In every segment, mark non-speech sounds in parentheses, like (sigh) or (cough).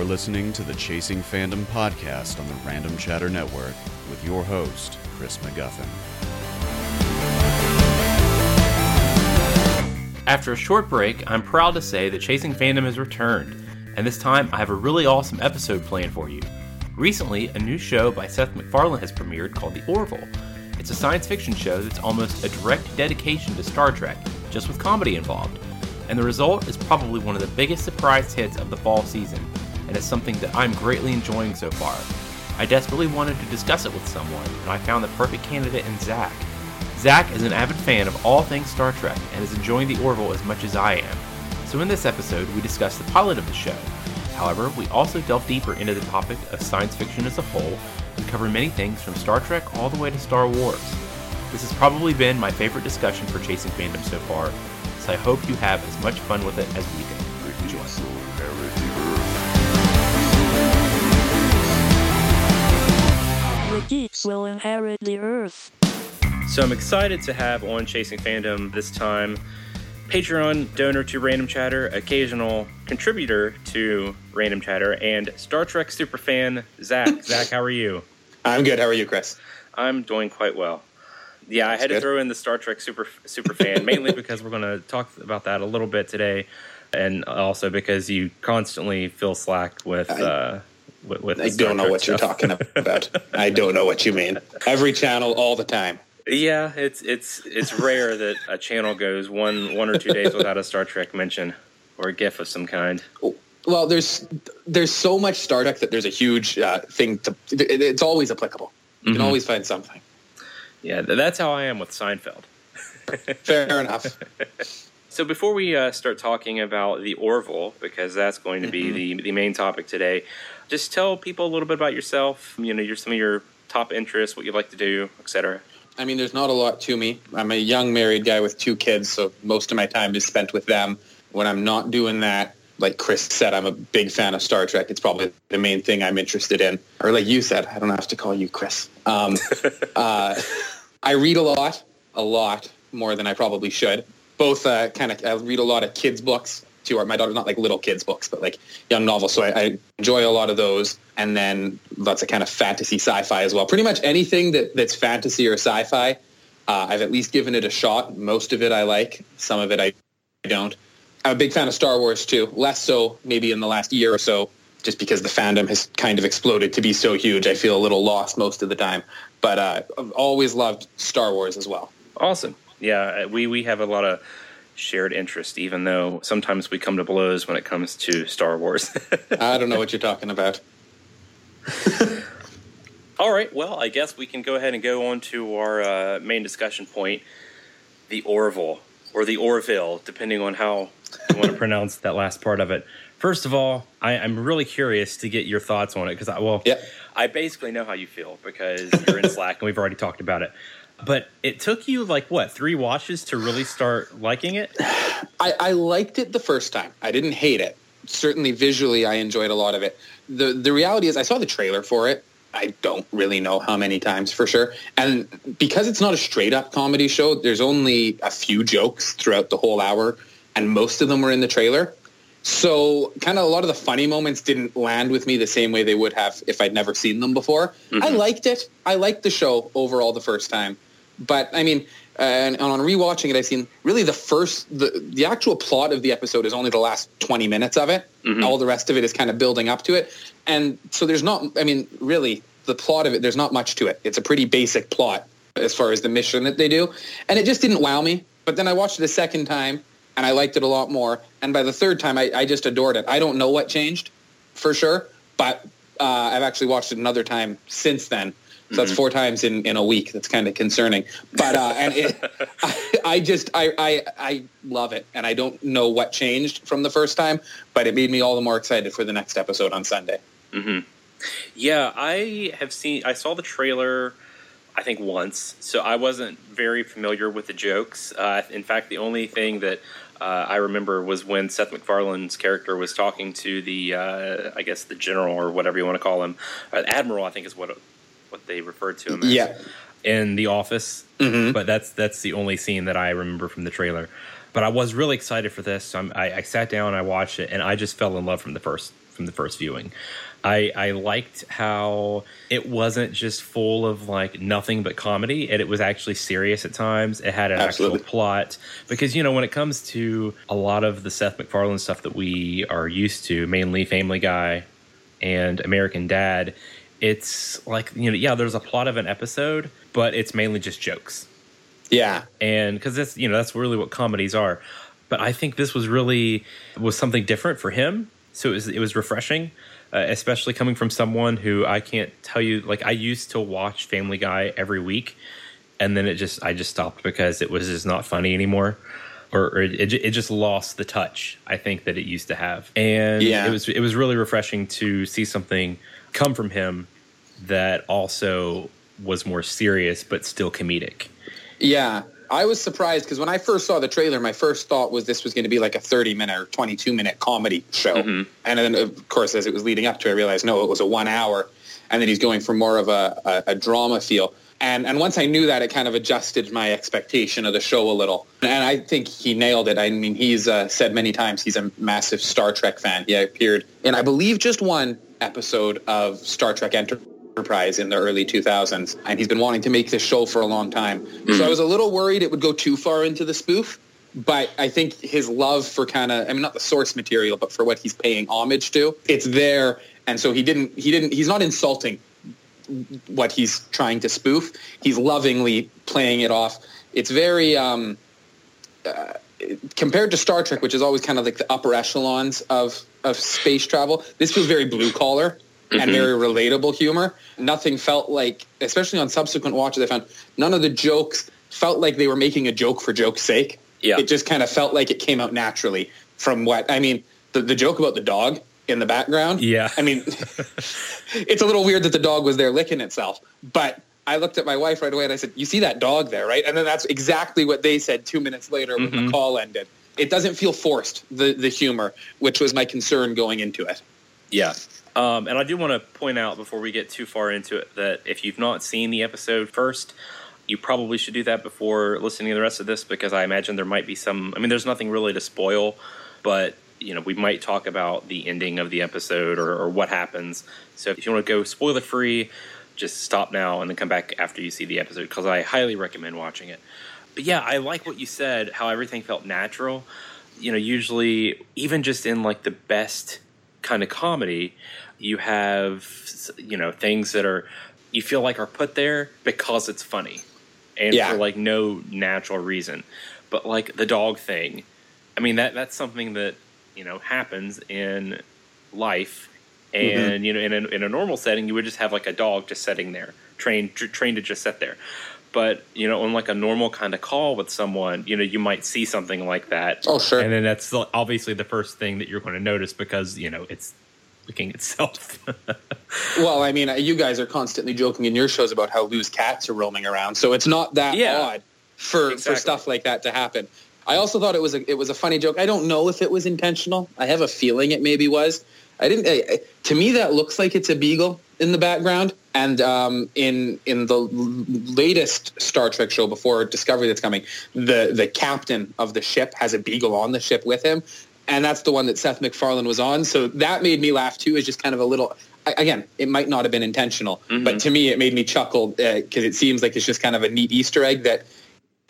You're listening to the Chasing Fandom podcast on the Random Chatter Network with your host, Chris McGuffin. After a short break, I'm proud to say that Chasing Fandom has returned, and this time I have a really awesome episode planned for you. Recently, a new show by Seth MacFarlane has premiered called The Orville. It's a science fiction show that's almost a direct dedication to Star Trek, just with comedy involved. And the result is probably one of the biggest surprise hits of the fall season, and it's something that I'm greatly enjoying so far. I desperately wanted to discuss it with someone, and I found the perfect candidate in Zach. Zach is an avid fan of all things Star Trek and is enjoying the Orville as much as I am. So, in this episode, we discuss the pilot of the show. However, we also delve deeper into the topic of science fiction as a whole and cover many things from Star Trek all the way to Star Wars. This has probably been my favorite discussion for Chasing Fandom so far, so I hope you have as much fun with it as we do. Geeks will inherit the earth. So I'm excited to have on Chasing Fandom this time Patreon donor to Random Chatter, occasional contributor to Random Chatter, and Star Trek superfan Zach. (laughs) Zach, how are you? I'm good. How are you, Chris? I'm doing quite well. Yeah, I had to throw in the Star Trek super super fan (laughs) mainly because we're going to talk about that a little bit today, and also because you constantly fill slack with. I- uh, with, with I don't know Trek what you're talking (laughs) about. I don't know what you mean. Every channel, all the time. Yeah, it's it's it's rare that a channel goes one one or two days without a Star Trek mention or a GIF of some kind. Well, there's there's so much Star Trek that there's a huge uh, thing to. It, it's always applicable. You can Mhm. always find something. Yeah, that's how I am with Seinfeld. (laughs) Fair enough. So before we uh, start talking about the Orville, because that's going to be the the main topic today, just tell people a little bit about yourself. You know, your some of your top interests, what you like to do, etc. I mean, there's not a lot to me. I'm a young married guy with two kids, so most of my time is spent with them. When I'm not doing that, like Chris said, I'm a big fan of Star Trek. It's probably the main thing I'm interested in. Or like you said, I don't have to call you Chris. Um, (laughs) uh, I read a lot, a lot more than I probably should. Both uh, kind of, I read a lot of kids' books Or my daughter, not like little kids' books, but like young novels. So I, I enjoy a lot of those. And then lots of kind of fantasy sci-fi as well. Pretty much anything that, that's fantasy or sci-fi, uh, I've at least given it a shot. Most of it I like. Some of it I don't. I'm a big fan of Star Wars too. Less so maybe in the last year or so, just because the fandom has kind of exploded to be so huge. I feel a little lost most of the time. But uh, I've always loved Star Wars as well. Awesome. Yeah, we we have a lot of shared interest, even though sometimes we come to blows when it comes to Star Wars. (laughs) I don't know what you're talking about. (laughs) All right. Well, I guess we can go ahead and go on to our uh, main discussion point, the Orville or the Orville, depending on how you want to pronounce that last part of it. First of all, I, I'm really curious to get your thoughts on it because I well, Yep. I basically know how you feel because you're in Slack and we've already talked about it. But it took you like what three watches to really start liking it? (sighs) I, I liked it the first time. I didn't hate it. Certainly visually, I enjoyed a lot of it. The the reality is, I saw the trailer for it. I don't really know how many times for sure. And because it's not a straight up comedy show, there's only a few jokes throughout the whole hour, and most of them were in the trailer. So kind of a lot of the funny moments didn't land with me the same way they would have if I'd never seen them before. Mm-hmm. I liked it. I liked the show overall the first time. But I mean, uh, and on rewatching it, I've seen really the first, the, the actual plot of the episode is only the last 20 minutes of it. All the rest of it is kind of building up to it. And so there's not, I mean, really, the plot of it, there's not much to it. It's a pretty basic plot as far as the mission that they do. And it just didn't wow me. But then I watched it a second time and I liked it a lot more. And by the third time, I, I just adored it. I don't know what changed for sure, but uh, I've actually watched it another time since then. So that's four times in, in a week. That's kind of concerning. But uh, and it, (laughs) I, I just I, I I love it, and I don't know what changed from the first time, but it made me all the more excited for the next episode on Sunday. Yeah, I have seen. I saw the trailer. I think once, so I wasn't very familiar with the jokes. Uh, in fact, the only thing that uh, I remember was when Seth MacFarlane's character was talking to the, uh, I guess, the general or whatever you want to call him, uh, admiral. I think is what what they referred to him as. Yeah. in the office. Mhm. But that's that's the only scene that I remember from the trailer. But I was really excited for this. So I'm, I, I sat down, I watched it, and I just fell in love from the first from the first viewing. I, I liked how it wasn't just full of like nothing but comedy and it was actually serious at times. It had an Absolutely. actual plot because you know when it comes to a lot of the Seth MacFarlane stuff that we are used to, mainly Family Guy and American Dad, it's like you know yeah, there's a plot of an episode, but it's mainly just jokes. Yeah. and because that's you know that's really what comedies are. But i think this was really was something different for him. So it was it was refreshing uh, especially coming from someone who i can't tell you like i used to watch family guy every week and then it just i just stopped because it was just not funny anymore. Or, or it, it, it just lost the touch i think that it used to have. And Yeah. it was it was really refreshing to see something come from him that also was more serious but still comedic Yeah, I was surprised because when I first saw the trailer, my first thought was this was going to be like a 30 minute or 22 minute comedy show. And then, of course, as it was leading up to it, I realized, no, it was a one hour. And then he's going for more of a, a, a drama feel. And, and once I knew that, it kind of adjusted my expectation of the show a little. And I think he nailed it. I mean, he's uh, said many times he's a massive Star Trek fan. He appeared in, I believe, just one episode of Star Trek Enterprise in the early 2000s. And he's been wanting to make this show for a long time. So I was a little worried it would go too far into the spoof. But I think his love for kind of, I mean, not the source material, but for what he's paying homage to, it's there. And so he didn't, he didn't, he's not insulting what he's trying to spoof. He's lovingly playing it off. It's very um, uh, compared to Star Trek, which is always kind of like the upper echelons of of space travel. This feels very blue collar and mm-hmm. very relatable humor. Nothing felt like, especially on subsequent watches, I found none of the jokes felt like they were making a joke for joke's sake. Yeah. It just kind of felt like it came out naturally from what I mean. The the joke about the dog in the background. Yeah. I mean, (laughs) it's a little weird that the dog was there licking itself, but I looked at my wife right away and I said, "You see that dog there, right?" And then that's exactly what they said two minutes later when the call ended. It doesn't feel forced the the humor, which was my concern going into it. Yeah. Um, and I do want to point out before we get too far into it that if you've not seen the episode first, you probably should do that before listening to the rest of this because I imagine there might be some. I mean, there's nothing really to spoil, but you know, we might talk about the ending of the episode or, or what happens. So if you want to go spoiler free, just stop now and then come back after you see the episode because I highly recommend watching it. But yeah, I like what you said, how everything felt natural. You know, usually, even just in like the best kind of comedy, you have, you know, things that are, you feel like are put there because it's funny and Yeah. for like no natural reason. But like the dog thing, I mean, that that's something that, you know, happens in life. And, you know, in a, in a normal setting, you would just have like a dog just sitting there, trained, tr- trained to just sit there but you know on like a normal kind of call with someone you know you might see something like that Oh, sure. and then that's obviously the first thing that you're going to notice because you know it's licking itself (laughs) Well, I mean, uh, you guys are constantly joking in your shows about how loose cats are roaming around, so it's not that Yeah. odd for Exactly. for stuff like that to happen. I also thought it was a it was a funny joke. I don't know if it was intentional. I have a feeling it maybe was. I didn't. I, I- to me, that looks like it's a beagle in the background. And um, in in the latest Star Trek show before Discovery that's coming, the the captain of the ship has a beagle on the ship with him, and that's the one that Seth MacFarlane was on. So that made me laugh too. Is just kind of a little. Again, it might not have been intentional, but to me, it made me chuckle because it seems like it's just kind of a neat Easter egg that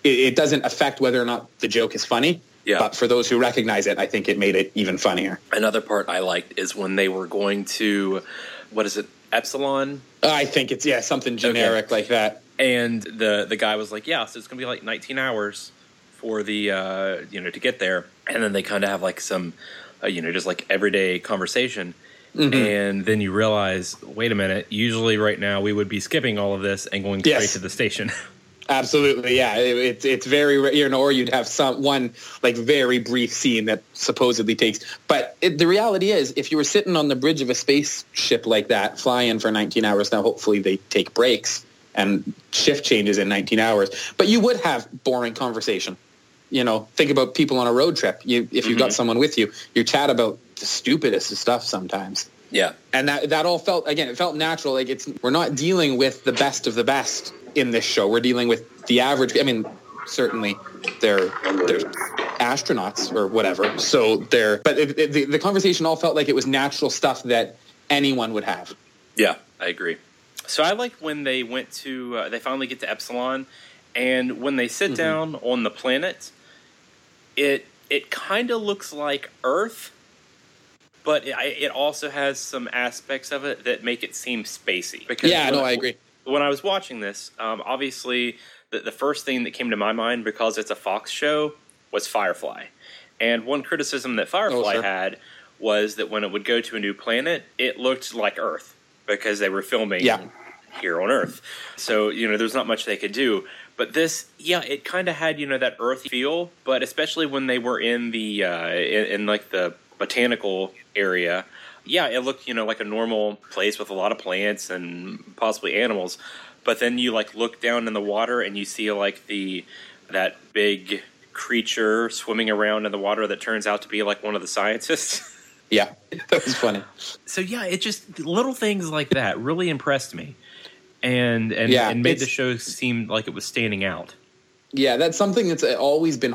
it, it doesn't affect whether or not the joke is funny. Yeah. But for those who recognize it, I think it made it even funnier. another part i liked is when they were going to what is it epsilon I think it's yeah something generic like that. and the the guy was like yeah so it's going to be like 19 hours for the uh you know to get there and then they kind of have like some uh, you know just like everyday conversation and then you realize wait a minute usually right now we would be skipping all of this and going straight Yes. to the station (laughs) Absolutely, yeah. It, it's it's very you know, or you'd have some one like very brief scene that supposedly takes. But it, the reality is, if you were sitting on the bridge of a spaceship like that, flying for 19 hours, now hopefully they take breaks and shift changes in 19 hours. But you would have boring conversation. You know, think about people on a road trip. You if you've got mm-hmm. someone with you, you chat about the stupidest of stuff sometimes yeah and that that all felt again it felt natural like it's we're not dealing with the best of the best in this show we're dealing with the average i mean certainly they're they're astronauts or whatever. So they're, but it, it, the, the conversation all felt like it was natural stuff that anyone would have. Yeah, I agree. So I like when they went to, uh, they finally get to Epsilon, and when they sit Mm-hmm. down on the planet, it it kind of looks like Earth, but it, it also has some aspects of it that make it seem spacey. Because Yeah, when- no, I agree. When I was watching this, um, obviously the, the first thing that came to my mind because it's a Fox show was Firefly, and one criticism that Firefly sure. had was that when it would go to a new planet, it looked like Earth because they were filming Yeah. here on Earth. So, you know, there's not much they could do. But this, yeah, it kind of had, you know, that Earth feel, but especially when they were in the, uh, in, in like the botanical area, yeah, it looked, you know, like a normal place with a lot of plants and possibly animals. But then you like look down in the water and you see like the, that big creature swimming around in the water that turns out to be like one of the scientists. (laughs) Yeah, that was funny. so yeah, it just little things like that really impressed me, and and, Yeah, and made the show seem like it was standing out. Yeah, that's something that's always been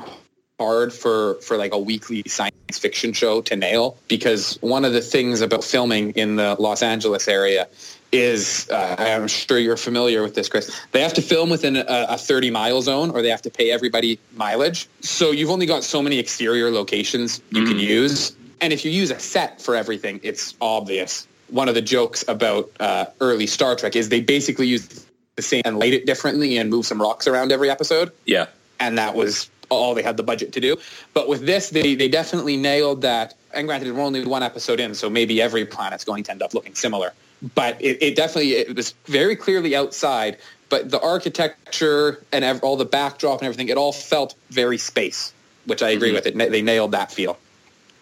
hard for for like a weekly science fiction show to nail because one of the things about filming in the Los Angeles area is uh, I'm sure you're familiar with this, Chris. They have to film within a, a 30 mile zone, or they have to pay everybody mileage. So you've only got so many exterior locations you can use, and if you use a set for everything, it's obvious. One of the jokes about uh, early Star Trek is they basically use the same and light it differently and move some rocks around every episode Yeah, and that was all they had the budget to do. But with this, they, they definitely nailed that. And granted, we're only one episode in, so maybe every planet's going to end up looking similar. But it, it definitely it was very clearly outside. But the architecture and ev- all the backdrop and everything, it all felt very space, which I agree with. It Na- they nailed that feel.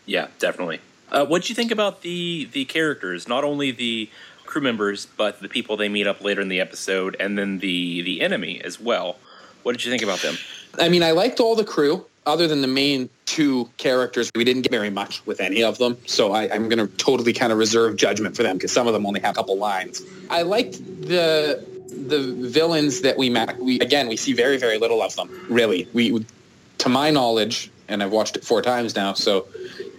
yeah, definitely. Uh, what would you think about the the characters? Not only the crew members, but the people they meet up later in the episode, and then the the enemy as well. What did you think about them? I mean, I liked all the crew, other than the main two characters. We didn't get very much with any of them, so I, I'm going to totally kind of reserve judgment for them because some of them only have a couple lines. I liked the the villains that we met. We again, we see very very little of them. Really, we, to my knowledge, and I've watched it four times now, so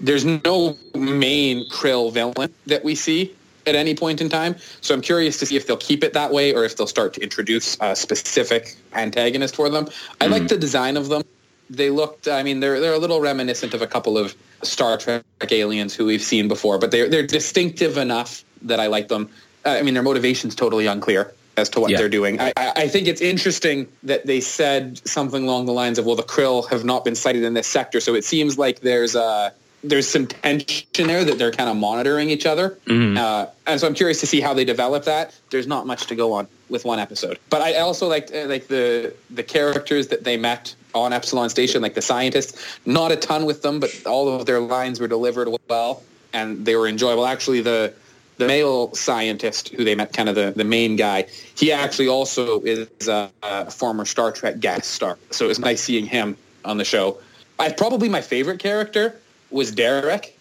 there's no main Krill villain that we see at any point in time. So I'm curious to see if they'll keep it that way or if they'll start to introduce a specific antagonist for them. I like the design of them. They looked, I mean, they're they're a little reminiscent of a couple of Star Trek aliens who we've seen before, but they're they're distinctive enough that I like them. Uh, I mean, their motivation's totally unclear as to what Yeah. they're doing. I, I think it's interesting that they said something along the lines of, "Well, the Krill have not been sighted in this sector," so it seems like there's uh there's some tension there that they're kind of monitoring each other, uh, and so I'm curious to see how they develop that. There's not much to go on with one episode, but I also liked uh, like the the characters that they met on Epsilon Station, like the scientists. Not a ton with them, but all of their lines were delivered well, and they were enjoyable. Actually, the the male scientist who they met, kind of the, the main guy, he actually also is a, a former Star Trek guest star. So it was nice seeing him on the show. I probably my favorite character was Derek,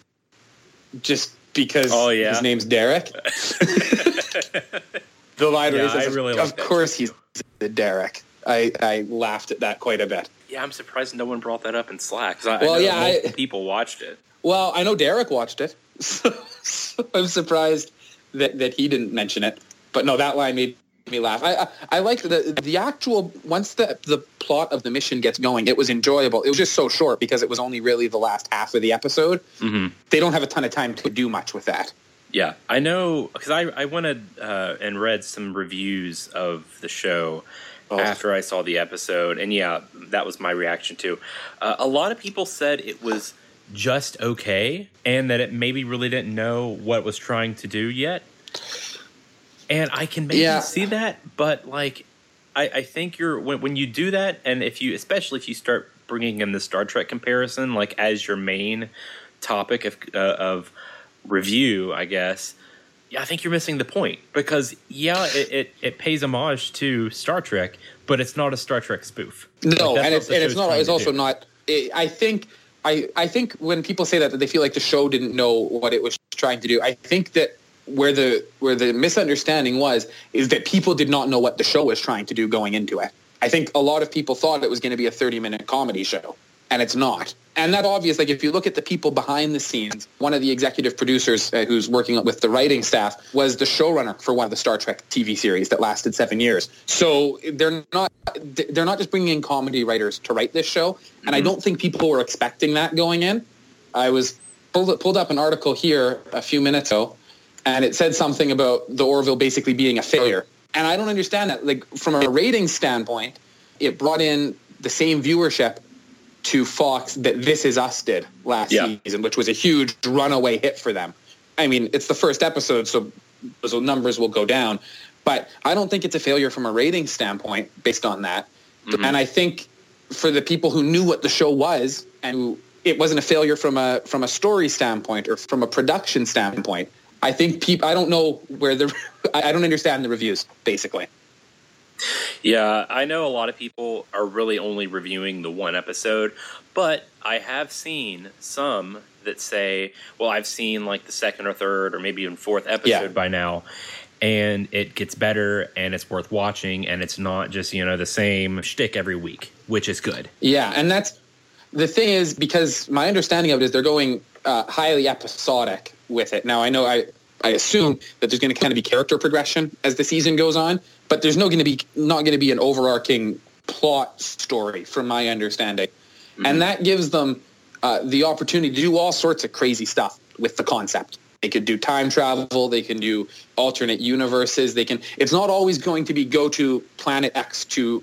just because Oh, yeah. his name's Derek. (laughs) the line Yeah, is, I of, really of course he's the Derek. I, I laughed at that quite a bit. Yeah, I'm surprised no one brought that up in Slack. I, Well, I know yeah, I- people watched it. Well, I know Derek watched it, (laughs) so, so I'm surprised that, that he didn't mention it. But no, that line made me laugh. I I, I liked the the actual once the the plot of the mission gets going, it was enjoyable. It was just so short because it was only really the last half of the episode. Mm-hmm. They don't have a ton of time to do much with that. Yeah, I know because I I went uh, and read some reviews of the show Oh. after I saw the episode, and yeah, that was my reaction too. Uh, a lot of people said it was just okay, and that it maybe really didn't know what it was trying to do yet. And I can maybe Yeah. see that, but like, I, I think you're when when you do that, and if you especially if you start bringing in the Star Trek comparison, like as your main topic of uh, of review, I guess. Yeah, I think you're missing the point because yeah, it, it, it pays homage to Star Trek, but it's not a Star Trek spoof. No, Like, and it's and it's not. It's also do. not. I I think I I think when people say that, that they feel like the show didn't know what it was trying to do. I think that where the where the misunderstanding was is that people did not know what the show was trying to do going into it. I think a lot of people thought it was going to be a 30 minute comedy show, and it's not. and that obvious, like if you look at the people behind the scenes, one of the executive producers uh, who's working with the writing staff was the showrunner for one of the Star Trek TV series that lasted seven years. So they're not they're not just bringing in comedy writers to write this show, and mm-hmm. I don't think people were expecting that going in. I was pulled pulled up an article here a few minutes ago, and it said something about the Orville basically being a failure, and I don't understand that. Like from a rating standpoint, it brought in the same viewership to Fox that This Is Us did last yeah. season, which was a huge runaway hit for them. I mean, it's the first episode, so those numbers will go down. But I don't think it's a failure from a rating standpoint based on that. Mm-hmm. And I think for the people who knew what the show was and it wasn't a failure from a from a story standpoint or from a production standpoint. I think people. I don't know where the. (laughs) I don't understand the reviews basically. Yeah, I know a lot of people are really only reviewing the one episode, but I have seen some that say, well, I've seen like the second or third or maybe even fourth episode yeah. by now, and it gets better and it's worth watching and it's not just, you know, the same shtick every week, which is good. Yeah, and that's the thing is because my understanding of it is they're going uh, highly episodic with it. Now, I know I, I assume that there's going to kind of be character progression as the season goes on, but there's no going to be not going to be an overarching plot story, from my understanding, mm-hmm. and that gives them uh, the opportunity to do all sorts of crazy stuff with the concept. They could do time travel. They can do alternate universes. They can. It's not always going to be go to planet X to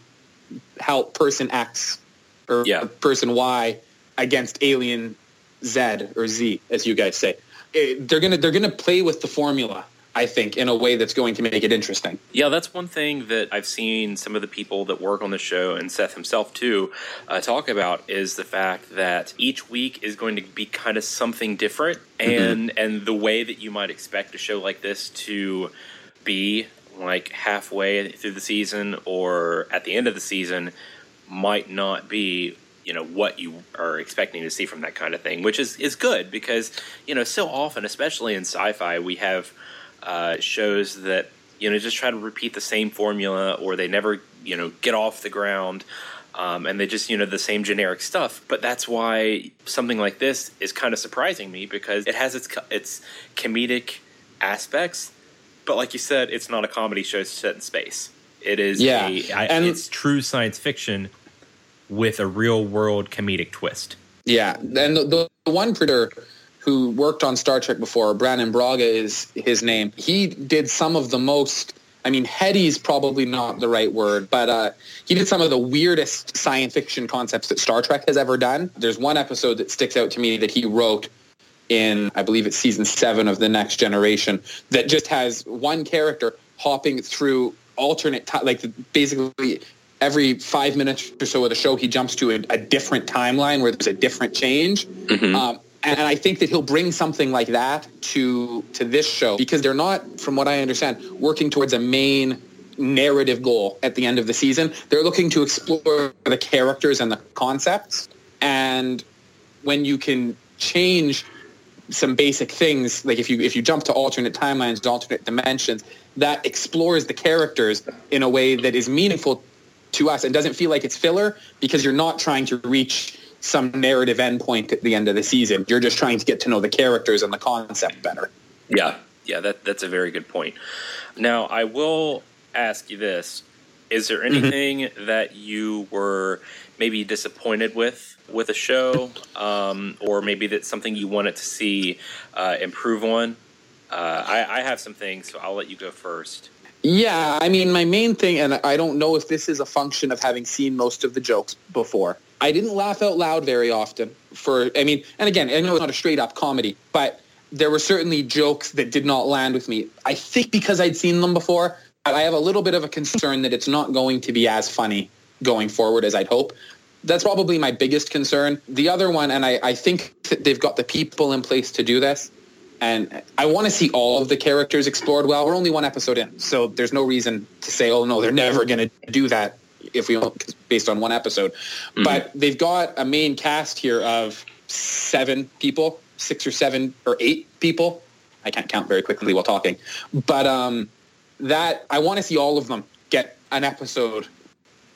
help person X or yeah. person Y against alien Z or Z, as you guys say. It, they're gonna they're gonna play with the formula I think, in a way that's going to make it interesting. Yeah, that's one thing that I've seen some of the people that work on the show and Seth himself too uh, talk about is the fact that each week is going to be kind of something different, mm-hmm. and mm-hmm. and the way that you might expect a show like this to be like halfway through the season or at the end of the season might not be you know what you are expecting to see from that kind of thing which is is good because you know so often especially in sci-fi we have uh, shows that you know just try to repeat the same formula or they never you know get off the ground um, and they just you know the same generic stuff. But that's why something like this is kind of surprising me because it has its its comedic aspects but like you said it's not a comedy show set in space. It is yeah a, I, and it's true science fiction with a real world comedic twist yeah and the, the one critter who worked on Star Trek before, Brannon Braga is his name. He did some of the most, I mean, heady's probably not the right word, but uh, he did some of the weirdest science fiction concepts that Star Trek has ever done. There's one episode that sticks out to me that he wrote in, I believe it's season seven of The Next Generation, that just has one character hopping through alternate, time, like basically every five minutes or so of the show, he jumps to a, a different timeline where there's a different change. Mm-hmm. Um, and I think that he'll bring something like that to to this show because they're not, from what I understand, working towards a main narrative goal at the end of the season. They're looking to explore the characters and the concepts. And when you can change some basic things, like if you if you jump to alternate timelines, alternate dimensions, that explores the characters in a way that is meaningful to us and doesn't feel like it's filler because you're not trying to reach some narrative endpoint at the end of the season. You're just trying to get to know the characters and the concept better. Yeah, yeah, that that's a very good point. Now, I will ask you this: Is there mm-hmm. anything mm-hmm. that you were maybe disappointed with with a show, um, or maybe that's something you wanted to see uh, improve on? Uh, I, I have some things, so I'll let you go first. Yeah, I mean, my main thing, and I don't know if this is a function of having seen most of the jokes before. I didn't laugh out loud very often. For I mean, and again, I know it's not a straight up comedy, but there were certainly jokes that did not land with me. I think because I'd seen them before, I have a little bit of a concern that it's not going to be as funny going forward as I'd hope. That's probably my biggest concern. The other one, and I, I think that they've got the people in place to do this, and I want to see all of the characters explored well. We're only one episode in, so there's no reason to say, oh, no, they're never going to do that if we based on one episode. Mm-hmm. But they've got a main cast here of seven people, six or seven or eight people. I can't count very quickly while talking. But um, that I want to see all of them get an episode.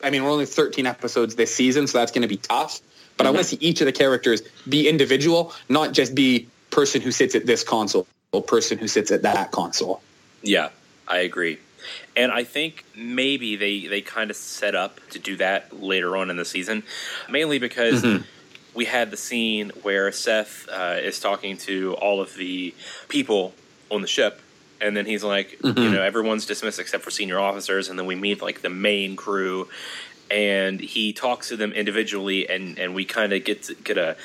I mean, we're only 13 episodes this season, so that's going to be tough. But I want to see each of the characters be individual, not just be person who sits at this console or person who sits at that console. Yeah, I agree. And I think maybe they, they kind of set up to do that later on in the season, mainly because Mm-hmm. we had the scene where Seth uh, is talking to all of the people on the ship. And then he's like, Mm-hmm. you know, everyone's dismissed except for senior officers. And then we meet like the main crew, and he talks to them individually, and, and we kind of get get a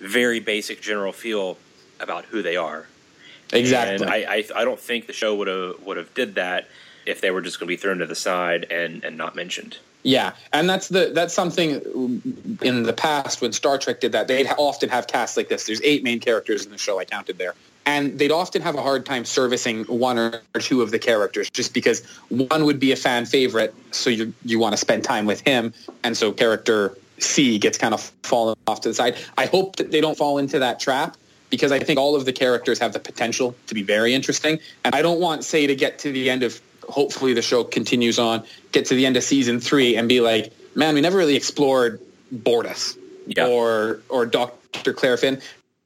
very basic general feel about who they are. Exactly. I, I, I don't think the show would have would have did that if they were just going to be thrown to the side and, and not mentioned. Yeah, and that's the that's something in the past when Star Trek did that. They'd often have casts like this. There's eight main characters in the show. I counted there, and they'd often have a hard time servicing one or two of the characters just because one would be a fan favorite, so you you want to spend time with him, and so character C gets kind of fallen off to the side. I hope that they don't fall into that trap because I think all of the characters have the potential to be very interesting, and I don't want say to get to the end of hopefully the show continues on, get to the end of season three and be like, man, we never really explored Bortus Yeah. or or Dr. Claire Finn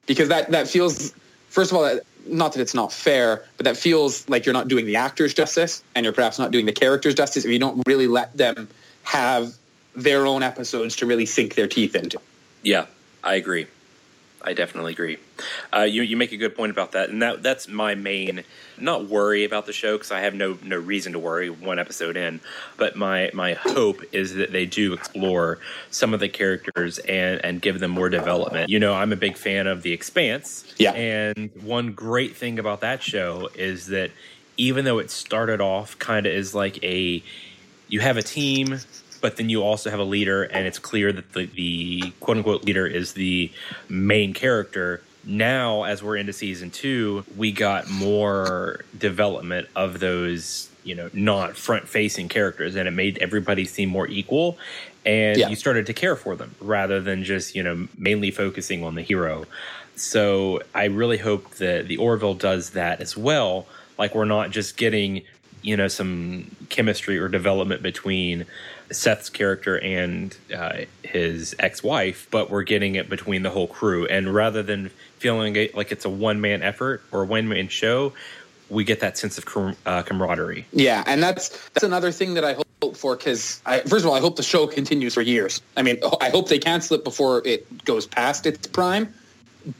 because that that feels first of all that- not that it's not fair, but that feels like you're not doing the actors justice and you're perhaps not doing the characters justice if you don't really let them have their own episodes to really sink their teeth into. Yeah, I agree. I definitely agree. Uh, you you make a good point about that, and that that's my main not worry about the show because I have no no reason to worry one episode in, but my my hope is that they do explore some of the characters and and give them more development. You know, I'm a big fan of The Expanse, Yeah. and one great thing about that show is that even though it started off kind of as like a you have a team but then you also have a leader and it's clear that the, the quote unquote leader is the main character. Now as we're into season two we got more development of those you know not front facing characters and it made everybody seem more equal and Yeah. you started to care for them rather than just you know mainly focusing on the hero. So i really hope that the orville does that as well. Like we're not just getting you know some chemistry or development between Seth's character and uh, his ex-wife, but we're getting it between the whole crew. And rather than feeling it like it's a one-man effort or a one-man show, we get that sense of com- uh, camaraderie. Yeah, and that's that's another thing that I hope for because first of all, I hope the show continues for years. I mean, I hope they cancel it before it goes past its prime.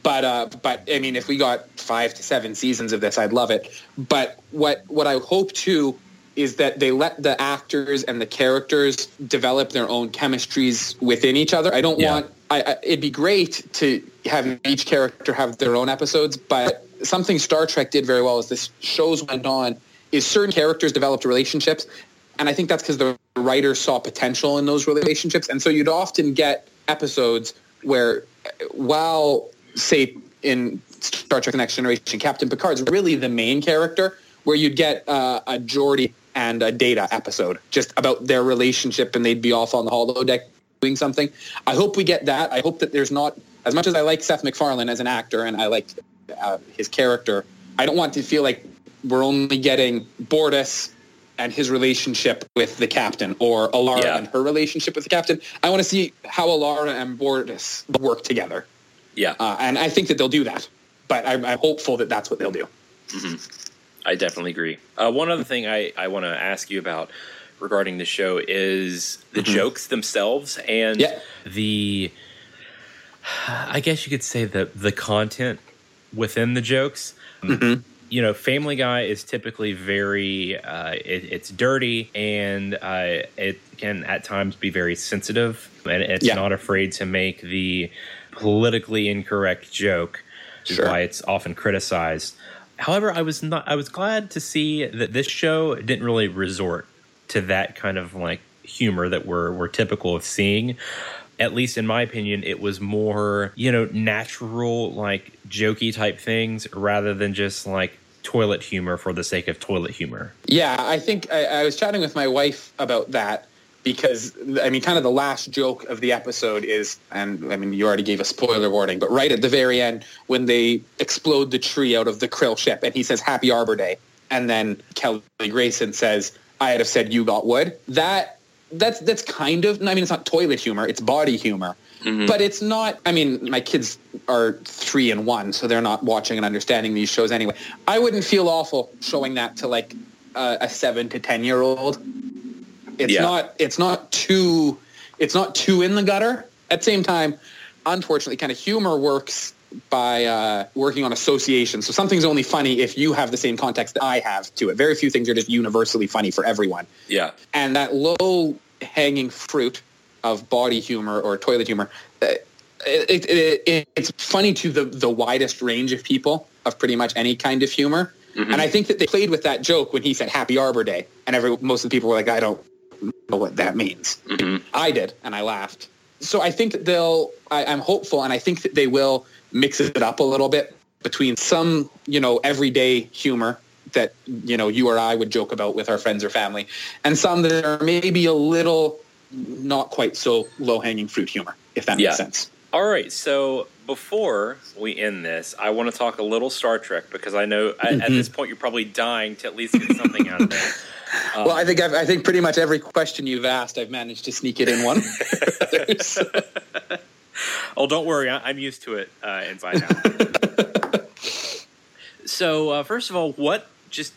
But uh, but I mean, if we got five to seven seasons of this, I'd love it. But what what I hope too is that they let the actors and the characters develop their own chemistries within each other. I don't Yeah. want. I, I, it'd be great to have each character have their own episodes, but something Star Trek did very well as this shows went on is certain characters developed relationships, and I think that's because the writers saw potential in those relationships, and so you'd often get episodes where, while say in Star Trek: The Next Generation, Captain Picard's really the main character, where you'd get uh, a Geordi and a Data episode just about their relationship, and they'd be off on the holodeck doing something. I hope we get that. I hope that there's not as much as I like Seth MacFarlane as an actor and I like uh, his character. I don't want to feel like we're only getting Bortus and his relationship with the captain or Alara Yeah. and her relationship with the captain. I want to see how Alara and Bortus work together. Yeah, Uh, and I think that they'll do that. But I'm, I'm hopeful that that's what they'll do. I definitely agree. Uh, one other thing I, I want to ask you about regarding the show is the jokes themselves and Yeah. the, I guess you could say the the content within the jokes. You know, Family Guy is typically very uh, it, it's dirty and uh, it can at times be very sensitive, and it's Yeah. not afraid to make the politically incorrect joke, which is Sure. why it's often criticized. However, I was not. I was glad to see that this show didn't really resort to that kind of like humor that we're we're typical of seeing. At least in my opinion, it was more you know natural, like jokey type things, rather than just like toilet humor for the sake of toilet humor. Yeah, I think I, I was chatting with my wife about that because I mean, kind of the last joke of the episode is, and I mean, you already gave a spoiler warning, but right at the very end when they explode the tree out of the krill ship, and he says "Happy Arbor Day," and then Kelly Grayson says, "I'd have said you got wood." That that's that's kind of I mean, it's not toilet humor; it's body humor. But it's not. I mean, my kids are three and one, so they're not watching and understanding these shows anyway. I wouldn't feel awful showing that to like uh, a seven to ten year old. It's Yeah. not. It's not too. It's not too in the gutter. At the same time, unfortunately, kind of humor works by uh, working on association. So something's only funny if you have the same context that I have to it. Very few things are just universally funny for everyone Yeah. and that low hanging fruit of body humor or toilet humor uh, it, it, it, it's funny to the, the widest range of people of pretty much any kind of humor and i think that they played with that joke when he said happy arbor day and every most of the people were like i don't know what that means mm-hmm. i did and i laughed so i think that they'll I, i'm hopeful and i think that they will mix it up a little bit between some you know everyday humor that you know you or I would joke about with our friends or family, and some that are maybe a little not quite so low hanging fruit humor, if that makes Yeah. sense. All right. So before we end this, I want to talk a little Star Trek because I know at, at mm-hmm. this point you're probably dying to at least get something out of it. (laughs) well, I think I've, I think pretty much every question you've asked, I've managed to sneak it in one. (laughs) Oh, don't worry. I, I'm used to it uh, inside now. (laughs) so, uh, first of all, what just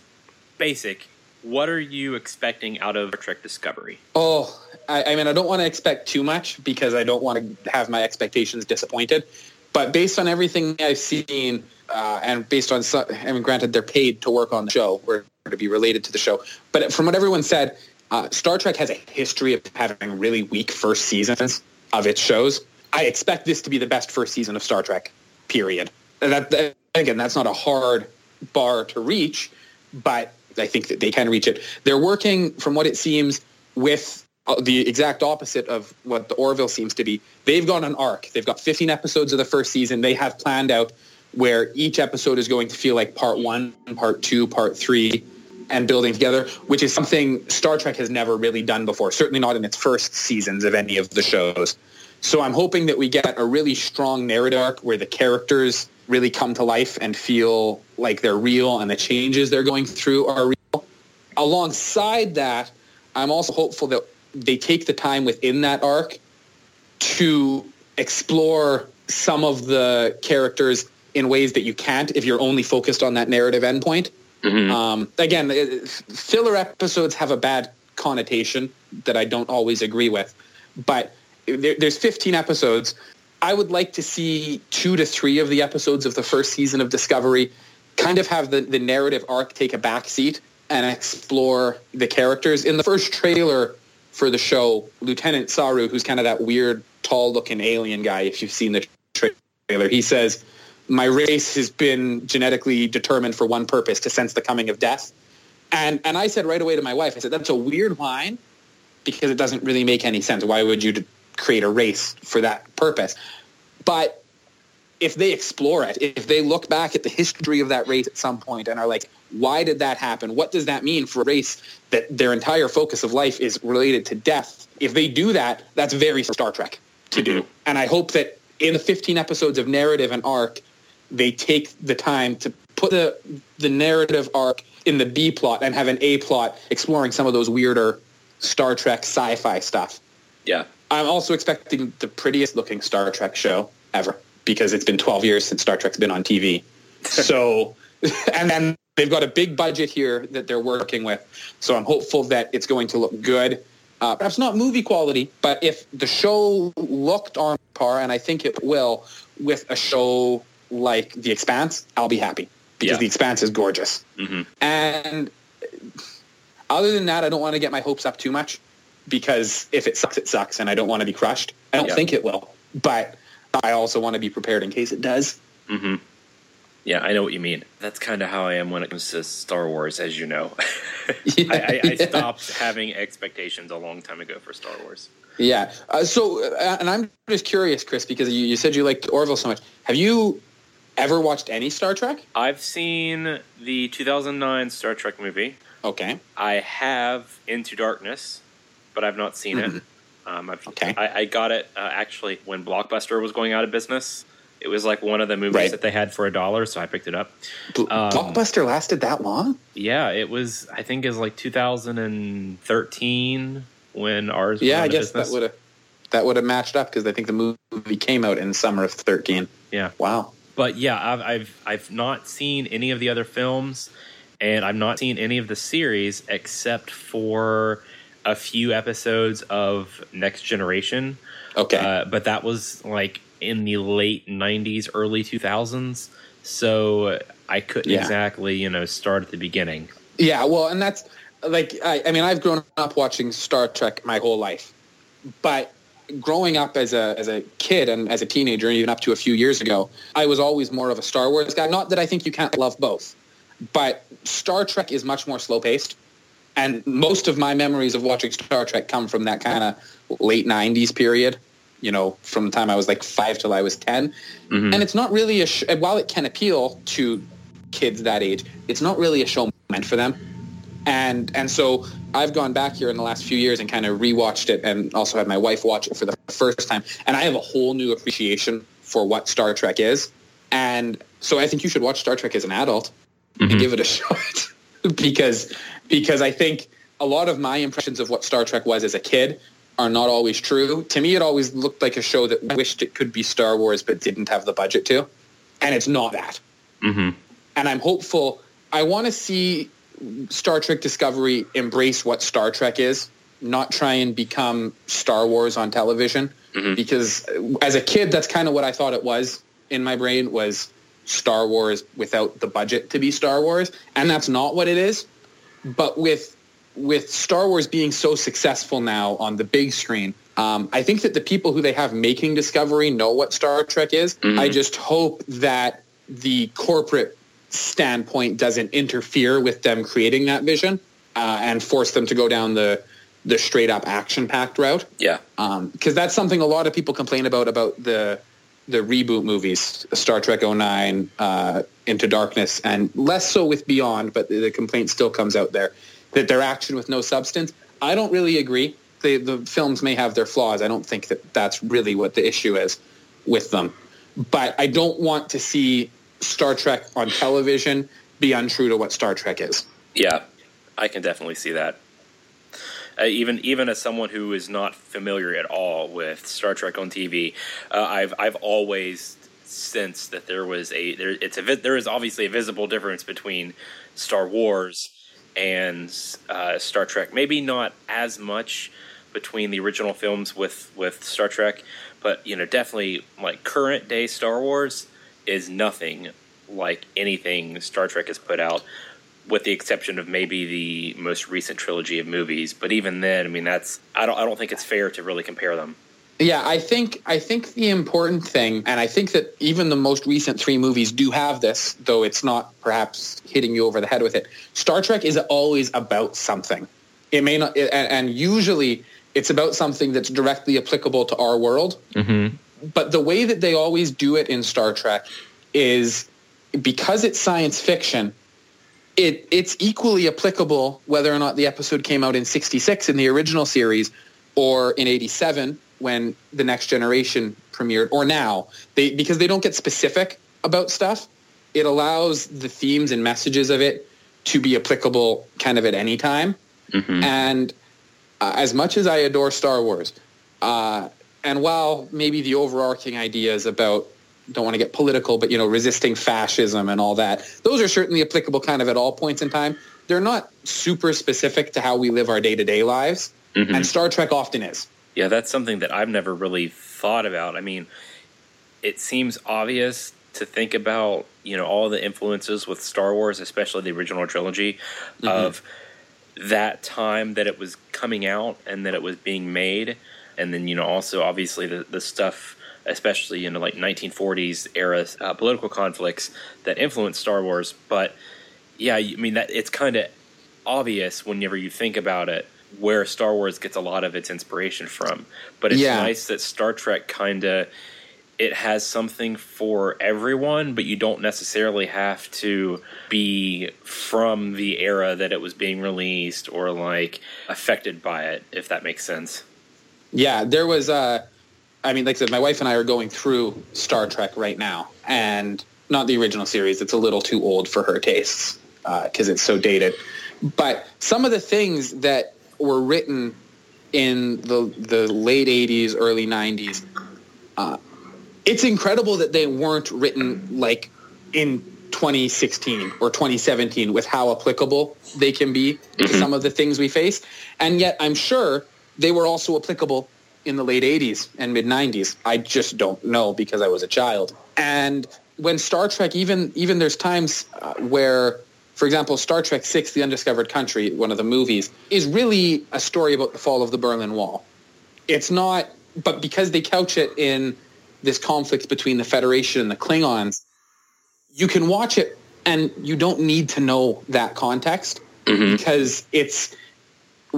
basic? What are you expecting out of Trek Discovery? Oh, I, I mean, I don't want to expect too much because I don't want to have my expectations disappointed. But based on everything I've seen, uh, and based on, I mean, granted, they're paid to work on the show or to be related to the show. But from what everyone said, uh, Star Trek has a history of having really weak first seasons of its shows. I expect this to be the best first season of Star Trek, period. That, that again, that's not a hard bar to reach, but I think that they can reach it. They're working, from what it seems, with uh, the exact opposite of what the Orville seems to be. They've got an arc. They've got 15 episodes of the first season. They have planned out where each episode is going to feel like part one, part two, part three, and building together, which is something Star Trek has never really done before, certainly not in its first seasons of any of the shows. So I'm hoping that we get a really strong narrative arc where the characters really come to life and feel like they're real and the changes they're going through are real. Alongside that, I'm also hopeful that they take the time within that arc to explore some of the characters in ways that you can't if you're only focused on that narrative endpoint. Um, again, filler episodes have a bad connotation that I don't always agree with, but there, there's 15 episodes. I would like to see two to three of the episodes of the first season of Discovery kind of have the, the narrative arc take a back seat and explore the characters. In the first trailer for the show, Lieutenant Saru, who's kind of that weird, tall-looking alien guy, if you've seen the tra- trailer, he says, my race has been genetically determined for one purpose, to sense the coming of death. And, and I said right away to my wife, I said, that's a weird line because it doesn't really make any sense. Why would you create a race for that purpose? But if they explore it, if they look back at the history of that race at some point and are like, why did that happen? What does that mean for a race that their entire focus of life is related to death? If they do that, that's very Star Trek to do. Mm-hmm. And I hope that in the 15 episodes of narrative and arc, they take the time to put the the narrative arc in the B plot and have an A plot exploring some of those weirder Star Trek sci-fi stuff. Yeah. I'm also expecting the prettiest looking Star Trek show ever because it's been 12 years since Star Trek's been on TV. (laughs) So, and then they've got a big budget here that they're working with. So I'm hopeful that it's going to look good. Uh, perhaps not movie quality, but if the show looked on par, and I think it will, with a show like The Expanse, I'll be happy because Yeah. The Expanse is gorgeous. And other than that, I don't want to get my hopes up too much because if it sucks, it sucks, and I don't want to be crushed. I don't Yeah. think it will, but I also want to be prepared in case it does. Yeah, I know what you mean. That's kind of how I am when it comes to Star Wars, as you know. (laughs) I, I, I (laughs) Yeah. stopped having expectations a long time ago for Star Wars. Yeah. Uh, so, uh, and I'm just curious, Chris, because you, you said you liked Orville so much. Have you ever watched any Star Trek? I've seen the 2009 Star Trek movie. Okay. I have Into Darkness, but I've not seen it. (laughs) Um, I've, Okay. I, I got it uh, actually when Blockbuster was going out of business. It was like one of the movies Right. that they had for a dollar, so I picked it up. Um, Blockbuster lasted that long? Yeah, it was. I think it was like 2013 when ours. Yeah, I of guess business. that would have. that would have matched up because I think the movie came out in summer of 13. Yeah. Wow. But yeah, I've, I've I've not seen any of the other films, and I've not seen any of the series except for a few episodes of Next Generation. Okay. Uh, but that was like in the late '90s, early 2000s, so I couldn't Yeah. exactly you know start at the beginning. Yeah, well, and that's like I, I mean I've grown up watching Star Trek my whole life, but growing up as a as a kid and as a teenager, and even up to a few years ago, I was always more of a Star Wars guy. Not that I think you can't love both, but Star Trek is much more slow paced, and most of my memories of watching Star Trek come from that kind of late '90s period. You know, from the time I was like five till I was 10 mm-hmm. and it's not really a sh- while it can appeal to kids that age, it's not really a show meant for them. And and so I've gone back here in the last few years and kind of rewatched it and also had my wife watch it for the first time. And I have a whole new appreciation for what Star Trek is. And so I think you should watch Star Trek as an adult and give it a (laughs) shot because because I think a lot of my impressions of what Star Trek was as a kid are not always true. To me, it always looked like a show that wished it could be Star Wars but didn't have the budget to, and it's not that Mm-hmm. and I'm hopeful. I want to see Star Trek Discovery embrace what Star Trek is, not try and become Star Wars on television. Because as a kid, that's kind of what I thought it was in my brain was Star Wars without the budget to be Star Wars, and that's not what it is. But with with Star Wars being so successful now on the big screen, um, I think that the people who they have making Discovery know what Star Trek is. I just hope that the corporate standpoint doesn't interfere with them creating that vision uh, and force them to go down the the straight up action packed route Yeah. because that's something a lot of people complain about about the the reboot movies, Star Trek 09, uh, Into Darkness, and less so with Beyond, but the, the complaint still comes out there that they're action with no substance. I don't really agree. The the films may have their flaws. I don't think that that's really what the issue is with them. But I don't want to see Star Trek on television be untrue to what Star Trek is. Yeah, I can definitely see that. Uh, even even as someone who is not familiar at all with Star Trek on TV, uh, I've I've always sensed that there was a there it's a there is obviously a visible difference between Star Wars and uh, Star Trek. Maybe not as much between the original films with with Star Trek, but you know definitely like current day Star Wars is nothing like anything Star Trek has put out with the exception of maybe the most recent trilogy of movies. But even then, I mean, that's I don't I don't think it's fair to really compare them. Yeah, I think I think the important thing, and I think that even the most recent three movies do have this, though it's not perhaps hitting you over the head with it. Star Trek is always about something. It may not, and, and usually it's about something that's directly applicable to our world. Mm-hmm. But the way that they always do it in Star Trek is because it's science fiction. It it's equally applicable whether or not the episode came out in '66 in the original series or in 87 when the next generation premiered or now they because they don't get specific about stuff it allows the themes and messages of it to be applicable kind of at any time and uh, as much as i adore star wars uh, and while maybe the overarching ideas about don't want to get political but you know resisting fascism and all that those are certainly applicable kind of at all points in time. They're not super specific to how we live our day-to-day lives. Mm-hmm. And star trek often is. Yeah, that's something that I've never really thought about. I mean, it seems obvious to think about, you know, all the influences with Star Wars, especially the original trilogy, mm-hmm. of that time that it was coming out and that it was being made. And then, you know, also obviously the, the stuff, especially, you know, like 1940s era uh, political conflicts that influenced Star Wars. But yeah, I mean, that it's kind of obvious whenever you think about it where Star Wars gets a lot of its inspiration from. But it's Yeah. nice that Star Trek kind of it has something for everyone, but you don't necessarily have to be from the era that it was being released or like affected by it, if that makes sense. Yeah, there was uh I mean, like I said, my wife and I are going through Star Trek right now, and not the original series. It's a little too old for her tastes because it's so dated. But some of the things that were written in the the late 80s, early 90s. Uh, it's incredible that they weren't written like in 2016 or 2017 with how applicable they can be to some of the things we face. And yet I'm sure they were also applicable in the late 80s and mid 90s. I just don't know because I was a child. And when Star Trek, even even there's times uh, where, for example, Star Trek Six: The Undiscovered Country, one of the movies, is really a story about the fall of the Berlin Wall. It's not, but because they couch it in this conflict between the Federation and the Klingons, you can watch it and you don't need to know that context because it's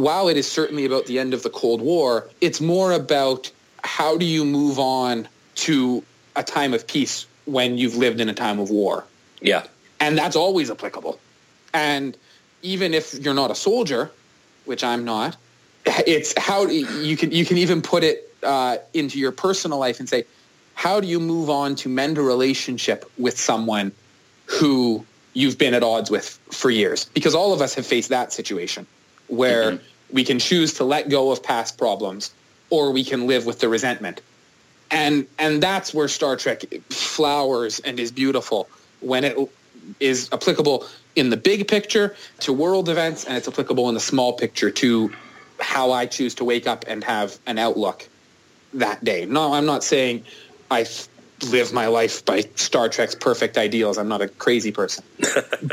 while it is certainly about the end of the Cold War, it's more about how do you move on to a time of peace when you've lived in a time of war. Yeah. And that's always applicable. And even if you're not a soldier, which I'm not, (laughs) it's how you can you can even put it uh, into your personal life and say, how do you move on to mend a relationship with someone who you've been at odds with for years? Because all of us have faced that situation where mm-hmm. we can choose to let go of past problems or we can live with the resentment. And and that's where Star Trek flowers and is beautiful when it is applicable in the big picture to world events and it's applicable in the small picture to how I choose to wake up and have an outlook that day. No, I'm not saying I live my life by Star Trek's perfect ideals. I'm not a crazy person.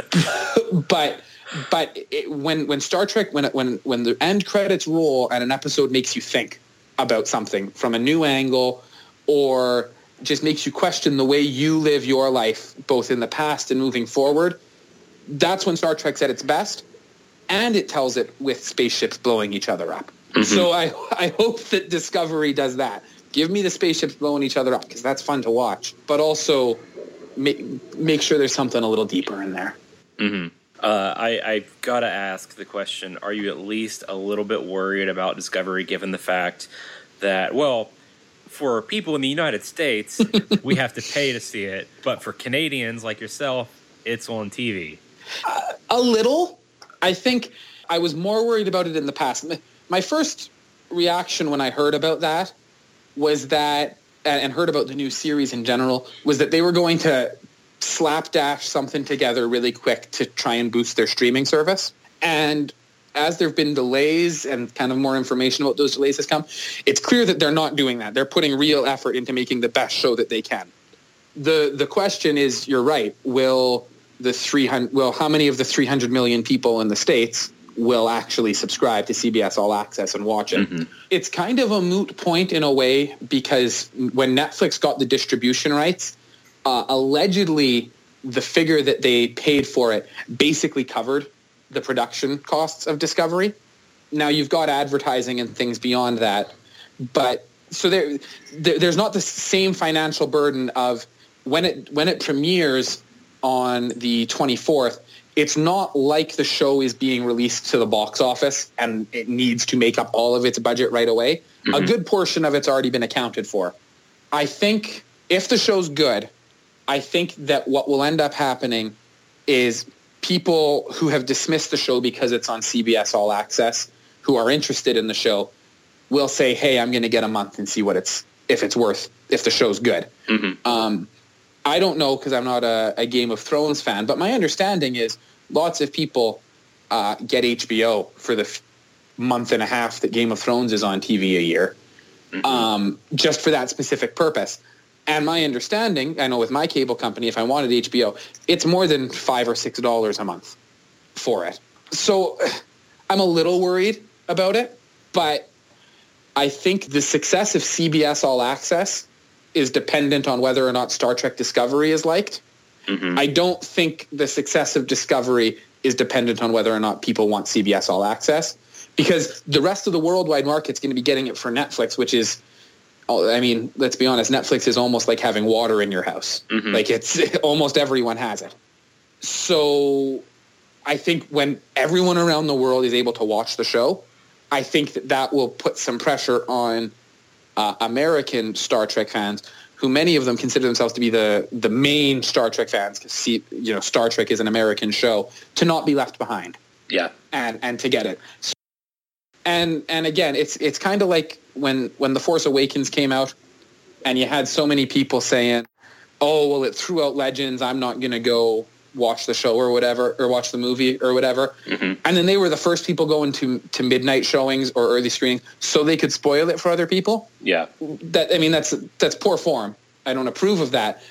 (laughs) but but it, when when Star Trek when when when the end credits roll and an episode makes you think about something from a new angle or just makes you question the way you live your life both in the past and moving forward that's when Star Trek's at its best. And it tells it with spaceships blowing each other up. Mm-hmm. So I I hope that Discovery does that. Give me the spaceships blowing each other up because that's fun to watch. But also make make sure there's something a little deeper in there mm-hmm. Uh, I, I've got to ask the question Are you at least a little bit worried about Discovery given the fact that, well, for people in the United States, (laughs) we have to pay to see it, but for Canadians like yourself, it's on TV? A little. I think I was more worried about it in the past. My first reaction when I heard about that was that, and heard about the new series in general, was that they were going to slapdash something together really quick to try and boost their streaming service. And as there have been delays and kind of more information about those delays has come, it's clear that they're not doing that. They're putting real effort into making the best show that they can. The the question is, you're right. Will the 300 well how many of the 300 million people in the states will actually subscribe to CBS All Access and watch it. Mm-hmm. It's kind of a moot point in a way because when Netflix got the distribution rights, uh, allegedly the figure that they paid for it basically covered the production costs of Discovery. Now you've got advertising and things beyond that, but so there, there there's not the same financial burden of when it when it premieres on the 24th it's not like the show is being released to the box office and it needs to make up all of its budget right away. A good portion of it's already been accounted for. I think if the show's good i think that what will end up happening is people who have dismissed the show because it's on cbs all access who are interested in the show will say hey i'm going to get a month and see what it's if it's worth if the show's good. Um, I don't know because I'm not a, a Game of Thrones fan, but my understanding is lots of people uh, get HBO for the f- month and a half that Game of Thrones is on TV a year, um, just for that specific purpose. And my understanding, I know with my cable company, if I wanted HBO, it's more than five or six dollars a month for it. So (sighs) I'm a little worried about it, but I think the success of CBS All Access is dependent on whether or not Star Trek Discovery is liked. Mm-hmm. I don't think the success of Discovery is dependent on whether or not people want CBS All Access because the rest of the worldwide market's going to be getting it for Netflix, which is, I mean, let's be honest, Netflix is almost like having water in your house. Like it's (laughs) almost everyone has it. So I think when everyone around the world is able to watch the show, I think that that will put some pressure on uh, American Star Trek fans, who many of them consider themselves to be the the main Star Trek fans, because see, you know, Star Trek is an American show, to not be left behind Yeah. and and to get it. And and again, it's it's kind of like when when the Force Awakens came out, and you had so many people saying, "Oh, well, it threw out Legends. I'm not gonna go watch the show or whatever, or watch the movie or whatever." Mm-hmm. And then they were the first people going to to midnight showings or early screenings, so they could spoil it for other people Yeah. that I mean that's that's poor form. I don't approve of that.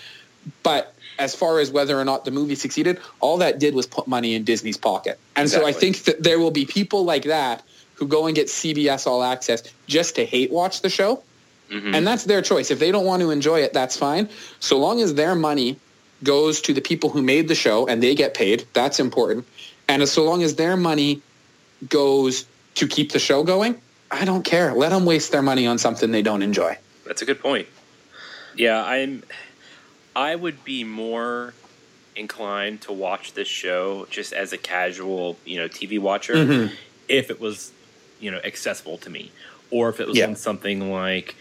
But as far as whether or not the movie succeeded, all that did was put money in Disney's pocket. And so I think that there will be people like that who go and get CBS All Access just to hate watch the show. And that's their choice. If they don't want to enjoy it, that's fine. So long as their money goes to the people who made the show and they get paid, that's important. And as so long as their money goes to keep the show going, I don't care. Let them waste their money on something they don't enjoy. That's a good point. Yeah, I'm. I would be more inclined to watch this show just as a casual, you know, TV watcher Mm-hmm. if it was, you know, accessible to me, or if it was Yeah. on something like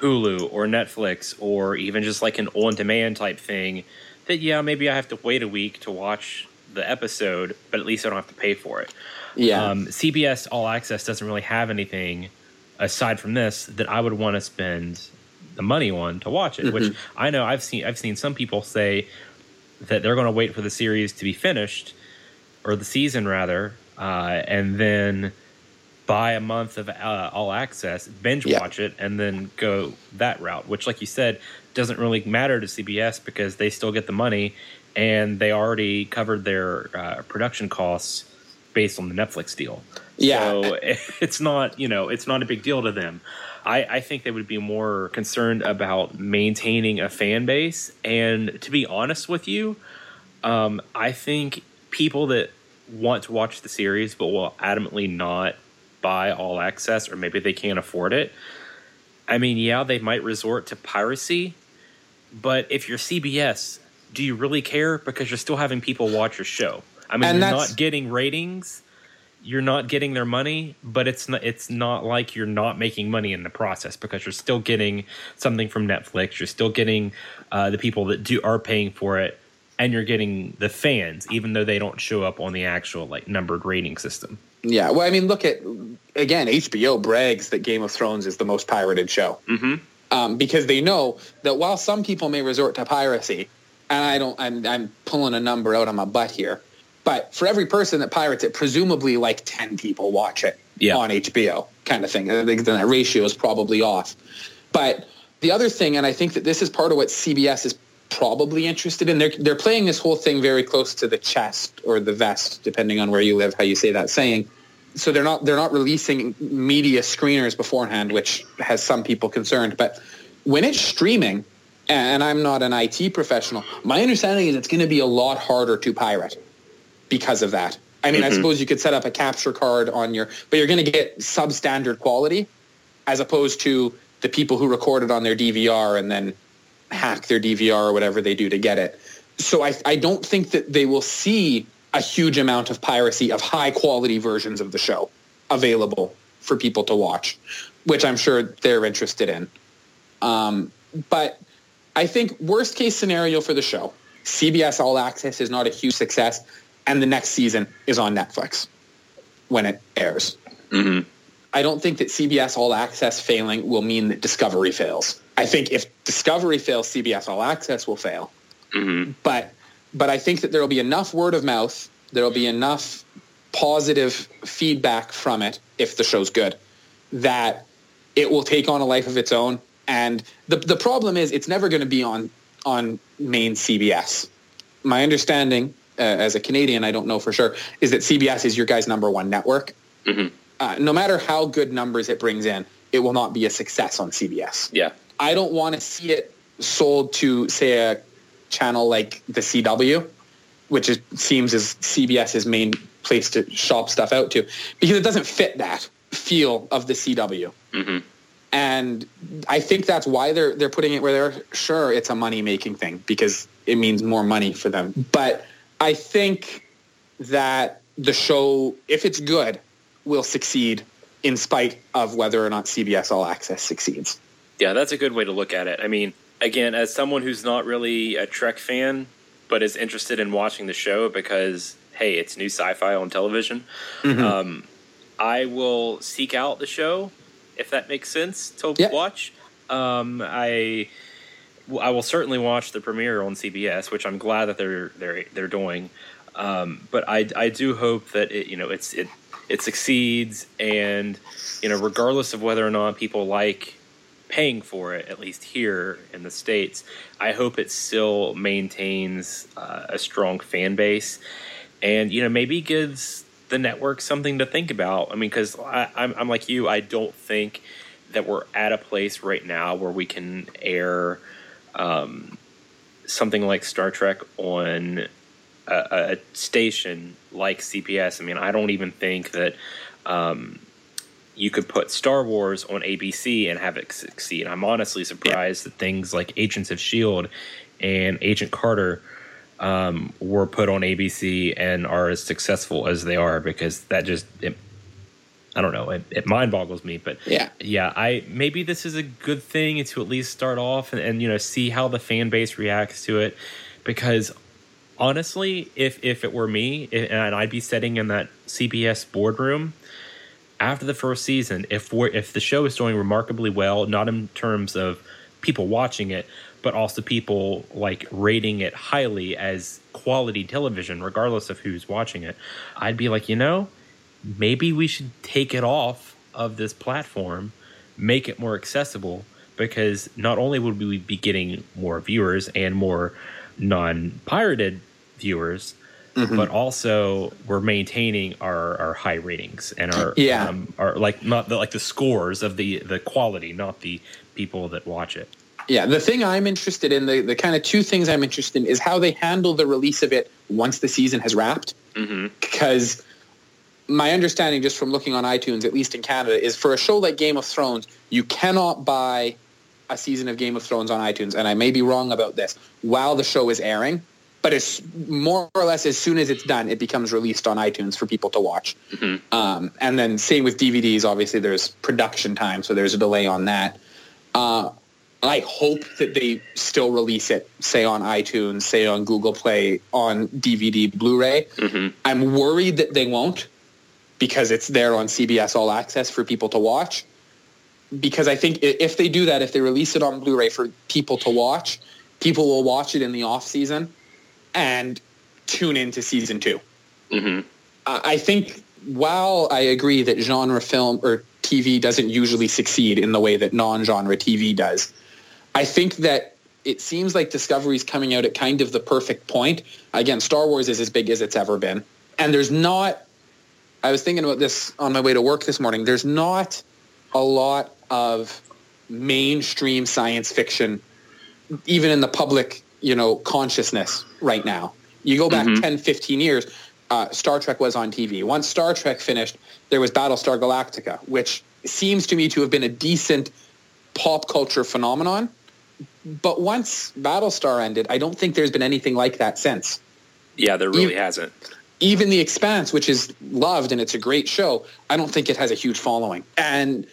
Hulu or Netflix, or even just like an on-demand type thing. That yeah, maybe I have to wait a week to watch the episode, but at least I don't have to pay for it. Yeah. Um, CBS All Access doesn't really have anything aside from this that I would want to spend the money on to watch it. Which I know I've seen. I've seen some people say that they're going to wait for the series to be finished or the season rather, uh, and then buy a month of uh, All Access, binge Yeah. watch it, and then go that route. Which, like you said, doesn't really matter to CBS because they still get the money and they already covered their uh, production costs based on the Netflix deal. Yeah. So (laughs) it's not, you know, it's not a big deal to them. I, I think they would be more concerned about maintaining a fan base. And to be honest with you, um, I think people that want to watch the series but will adamantly not buy all access or maybe they can't afford it. I mean, yeah, they might resort to piracy, but if you're CBS, do you really care? Because you're still having people watch your show. I mean, And you're not getting ratings, you're not getting their money, but it's not it's not like you're not making money in the process because you're still getting something from Netflix. You're still getting uh, the people that do are paying for it, and you're getting the fans, even though they don't show up on the actual like numbered rating system. Yeah, well, I mean, look at again, HBO brags that Game of Thrones is the most pirated show Mm-hmm. um, because they know that while some people may resort to piracy, and I don't, I'm, I'm pulling a number out on my butt here, but for every person that pirates it, presumably like ten people watch it Yeah. on HBO, kind of thing. I think that ratio is probably off. But the other thing, and I think that this is part of what CBS is probably interested in. They're they're playing this whole thing very close to the chest or the vest, depending on where you live, how you say that saying. So they're not they're not releasing media screeners beforehand, which has some people concerned. But when it's streaming, and I'm not an IT professional, my understanding is it's going to be a lot harder to pirate because of that. I mean, I mm-hmm. suppose you could set up a capture card on your, but you're going to get substandard quality as opposed to the people who record it on their DVR and then hack their DVR or whatever they do to get it. So I, I don't think that they will see a huge amount of piracy of high quality versions of the show available for people to watch, which I'm sure they're interested in. Um, but I think worst case scenario for the show, CBS All Access is not a huge success, and the next season is on Netflix when it airs. I don't think that CBS All Access failing will mean that Discovery fails. I think if Discovery fails, CBS All Access will fail. But but I think that there will be enough word of mouth, there will be enough positive feedback from it if the show's good that it will take on a life of its own. And the the problem is it's never going to be on on main CBS. My understanding uh, as a Canadian, I don't know for sure, is that CBS is your guy's number one network. Uh, no matter how good numbers it brings in, it will not be a success on CBS. Yeah. I don't want to see it sold to, say, a channel like the CW, which is, seems is CBS's main place to shop stuff out to, because it doesn't fit that feel of the CW. And I think that's why they're they're putting it where they're sure it's a money making thing because it means more money for them. But I think that the show, if it's good, will succeed in spite of whether or not CBS All Access succeeds. Yeah, that's a good way to look at it. I mean, again, as someone who's not really a Trek fan, but is interested in watching the show because, hey, it's new sci fi on television, um, I will seek out the show if that makes sense to watch. Um, I I will certainly watch the premiere on CBS, which I'm glad that they're they're they're doing. Um, but I I do hope that it you know it's it it succeeds, and you know regardless of whether or not people like paying for it, at least here in the states, I hope it still maintains uh, a strong fan base, and you know maybe gives the network something to think about. I mean, because I'm I'm like you, I don't think that we're at a place right now where we can air um, something like Star Trek on a, a station like CBS. I mean, I don't even think that um, you could put Star Wars on ABC and have it succeed. I'm honestly surprised that things like Agents of Shield and Agent Carter um, were put on ABC and are as successful as they are because that just it, I don't know it, it mind boggles me. But Yeah. yeah, I maybe this is a good thing to at least start off and, and you know see how the fan base reacts to it because honestly, if if it were me and I'd be sitting in that CBS boardroom after the first season, if we're if the show is doing remarkably well, not in terms of people watching it, but also people like rating it highly as quality television, regardless of who's watching it, I'd be like, you know, maybe we should take it off of this platform, make it more accessible, because not only would we be getting more viewers and more non-pirated viewers, but also we're maintaining our, our high ratings and our Yeah. um, our like not the like the scores of the the quality, not the people that watch it. Yeah, the thing I'm interested in, the, the kind of two things I'm interested in, is how they handle the release of it once the season has wrapped. Because my understanding, just from looking on iTunes, at least in Canada, is for a show like Game of Thrones, you cannot buy a season of Game of Thrones on iTunes, and I may be wrong about this, while the show is airing. But it's more or less as soon as it's done, it becomes released on iTunes for people to watch. Um, and then same with DVDs. Obviously, there's production time, so there's a delay on that. Uh, I hope that they still release it, say on iTunes, say on Google Play, on DVD, Blu-ray. I'm worried that they won't because it's there on CBS All Access for people to watch. Because I think if they do that, if they release it on Blu-ray for people to watch, people will watch it in the off season and tune into season 2 mm-hmm. I I think while I agree that genre film or TV doesn't usually succeed in the way that non-genre TV does, I think that it seems like Discovery's coming out at kind of the perfect point. Again, Star Wars is as big as it's ever been. And there's not I was thinking about this on my way to work this morning. There's not a lot of mainstream science fiction even in the public, you know, consciousness right now. You go back 10, 15 years, uh, Star Trek was on TV. Once Star Trek finished, there was Battlestar Galactica, which seems to me to have been a decent pop culture phenomenon. But once Battlestar ended, I don't think there's been anything like that since. Yeah, there really You- hasn't. Even The Expanse, which is loved and it's a great show, I don't think it has a huge following. And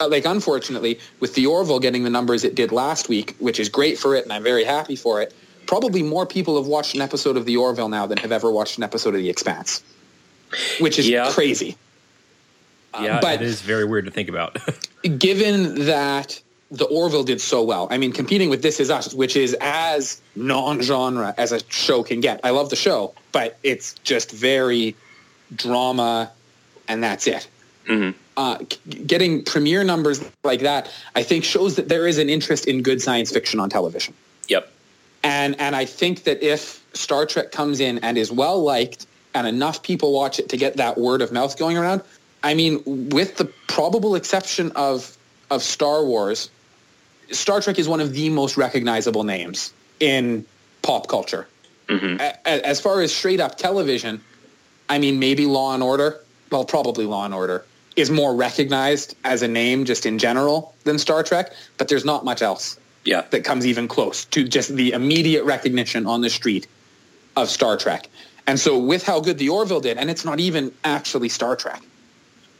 Uh, like, unfortunately, with the Orville getting the numbers it did last week, which is great for it, and I'm very happy for it, probably more people have watched an episode of the Orville now than have ever watched an episode of The Expanse, which is Yeah. crazy. Yeah, uh, but- it is very weird to think about. (laughs) given that the Orville did so well, I mean, competing with This Is Us, which is as non-genre as a show can get. I love the show, but it's just very drama, and that's it. Mm-hmm. Uh, getting premiere numbers like that, I think, shows that there is an interest in good science fiction on television. yep. And and I think that if Star Trek comes in and is well liked and enough people watch it to get that word of mouth going around, I mean, with the probable exception of of Star Wars, Star Trek is one of the most recognizable names in pop culture. A- a- As far as straight up television, I mean, maybe Law and Order, well, probably Law and Order is more recognized as a name just in general than Star Trek, but there's not much else Yeah. that comes even close to just the immediate recognition on the street of Star Trek. And so with how good the Orville did, and it's not even actually Star Trek,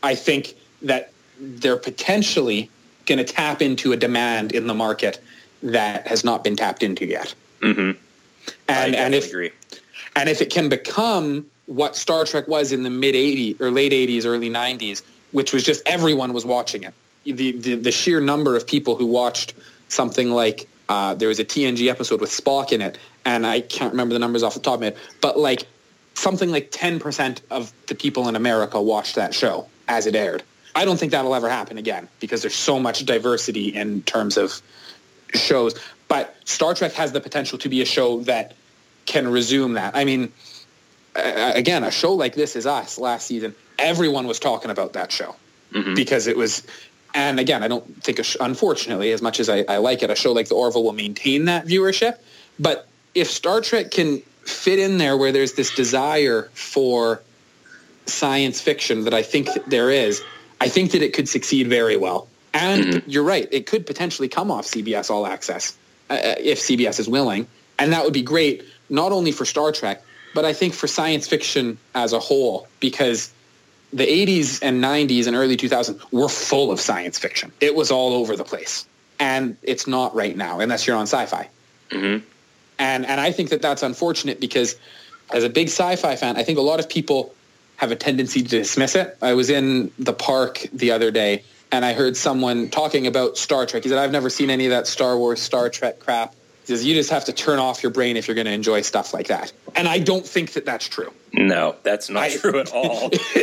I think that they're potentially going to tap into a demand in the market that has not been tapped into yet. Mm-hmm. I And, and if agree. and if it can become what Star Trek was in the mid 80s or late 80s, early 90s, which was just everyone was watching it. The, the, the sheer number of people who watched something like uh, there was a TNG episode with Spock in it, and I can't remember the numbers off the top of my head, but like something like 10% of the people in America watched that show as it aired. I don't think that'll ever happen again because there's so much diversity in terms of shows. But Star Trek has the potential to be a show that can resume that. I mean, again, a show like This Is Us last season, everyone was talking about that show because it was. And again, I don't think, a sh- unfortunately, as much as I, I like it, a show like The Orville will maintain that viewership. But if Star Trek can fit in there where there's this desire for science fiction that I think that there is, I think that it could succeed very well. And you're right, it could potentially come off CBS All Access uh, uh, if CBS is willing. And that would be great, not only for Star Trek, but I think for science fiction as a whole, because the 80s and 90s and early 2000s were full of science fiction. It was all over the place. And it's not right now, unless you're on sci-fi. Mm-hmm. And, and I think that that's unfortunate because as a big sci-fi fan, I think a lot of people have a tendency to dismiss it. I was in the park the other day and I heard someone talking about Star Trek. He said, I've never seen any of that Star Wars, Star Trek crap. He says, you just have to turn off your brain if you're going to enjoy stuff like that. And I don't think that that's true. No, that's not I- true at all. (laughs)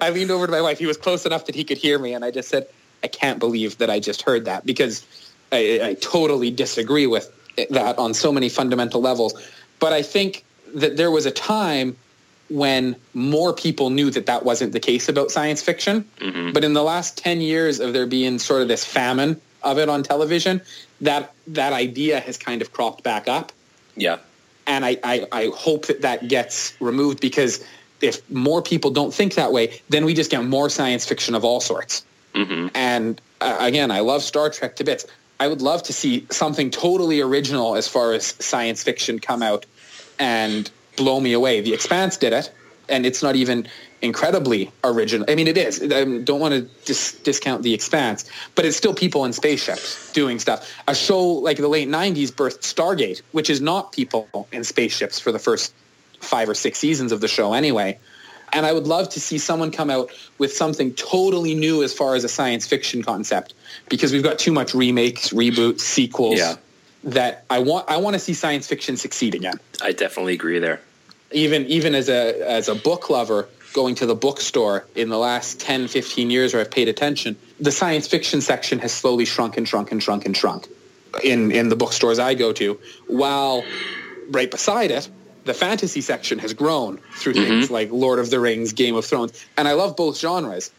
I leaned over to my wife. He was close enough that he could hear me. And I just said, I can't believe that I just heard that because I, I totally disagree with that on so many fundamental levels. But I think that there was a time when more people knew that that wasn't the case about science fiction. Mm-hmm. But in the last 10 years of there being sort of this famine of it on television, that, that idea has kind of cropped back up yeah. and I, I, I hope that that gets removed because if more people don't think that way, then we just get more science fiction of all sorts. And uh, again, I love Star Trek to bits. I would love to see something totally original as far as science fiction come out and blow me away. The Expanse did it, and it's not even incredibly original. I mean, it is. I don't want to dis- discount The Expanse, but it's still people in spaceships doing stuff. A show like the late 90s birthed Stargate, which is not people in spaceships for the first five or six seasons of the show anyway. And I would love to see someone come out with something totally new as far as a science fiction concept because we've got too much remakes, reboots, sequels Yeah. that I want I want to see science fiction succeed again. I definitely agree there. Even even as a as a book lover going to the bookstore in the last 10 15 years where I've paid attention, the science fiction section has slowly shrunk and shrunk and shrunk and shrunk in in the bookstores I go to while right beside it the fantasy section has grown through things like Lord of the Rings, Game of Thrones, and I love both genres.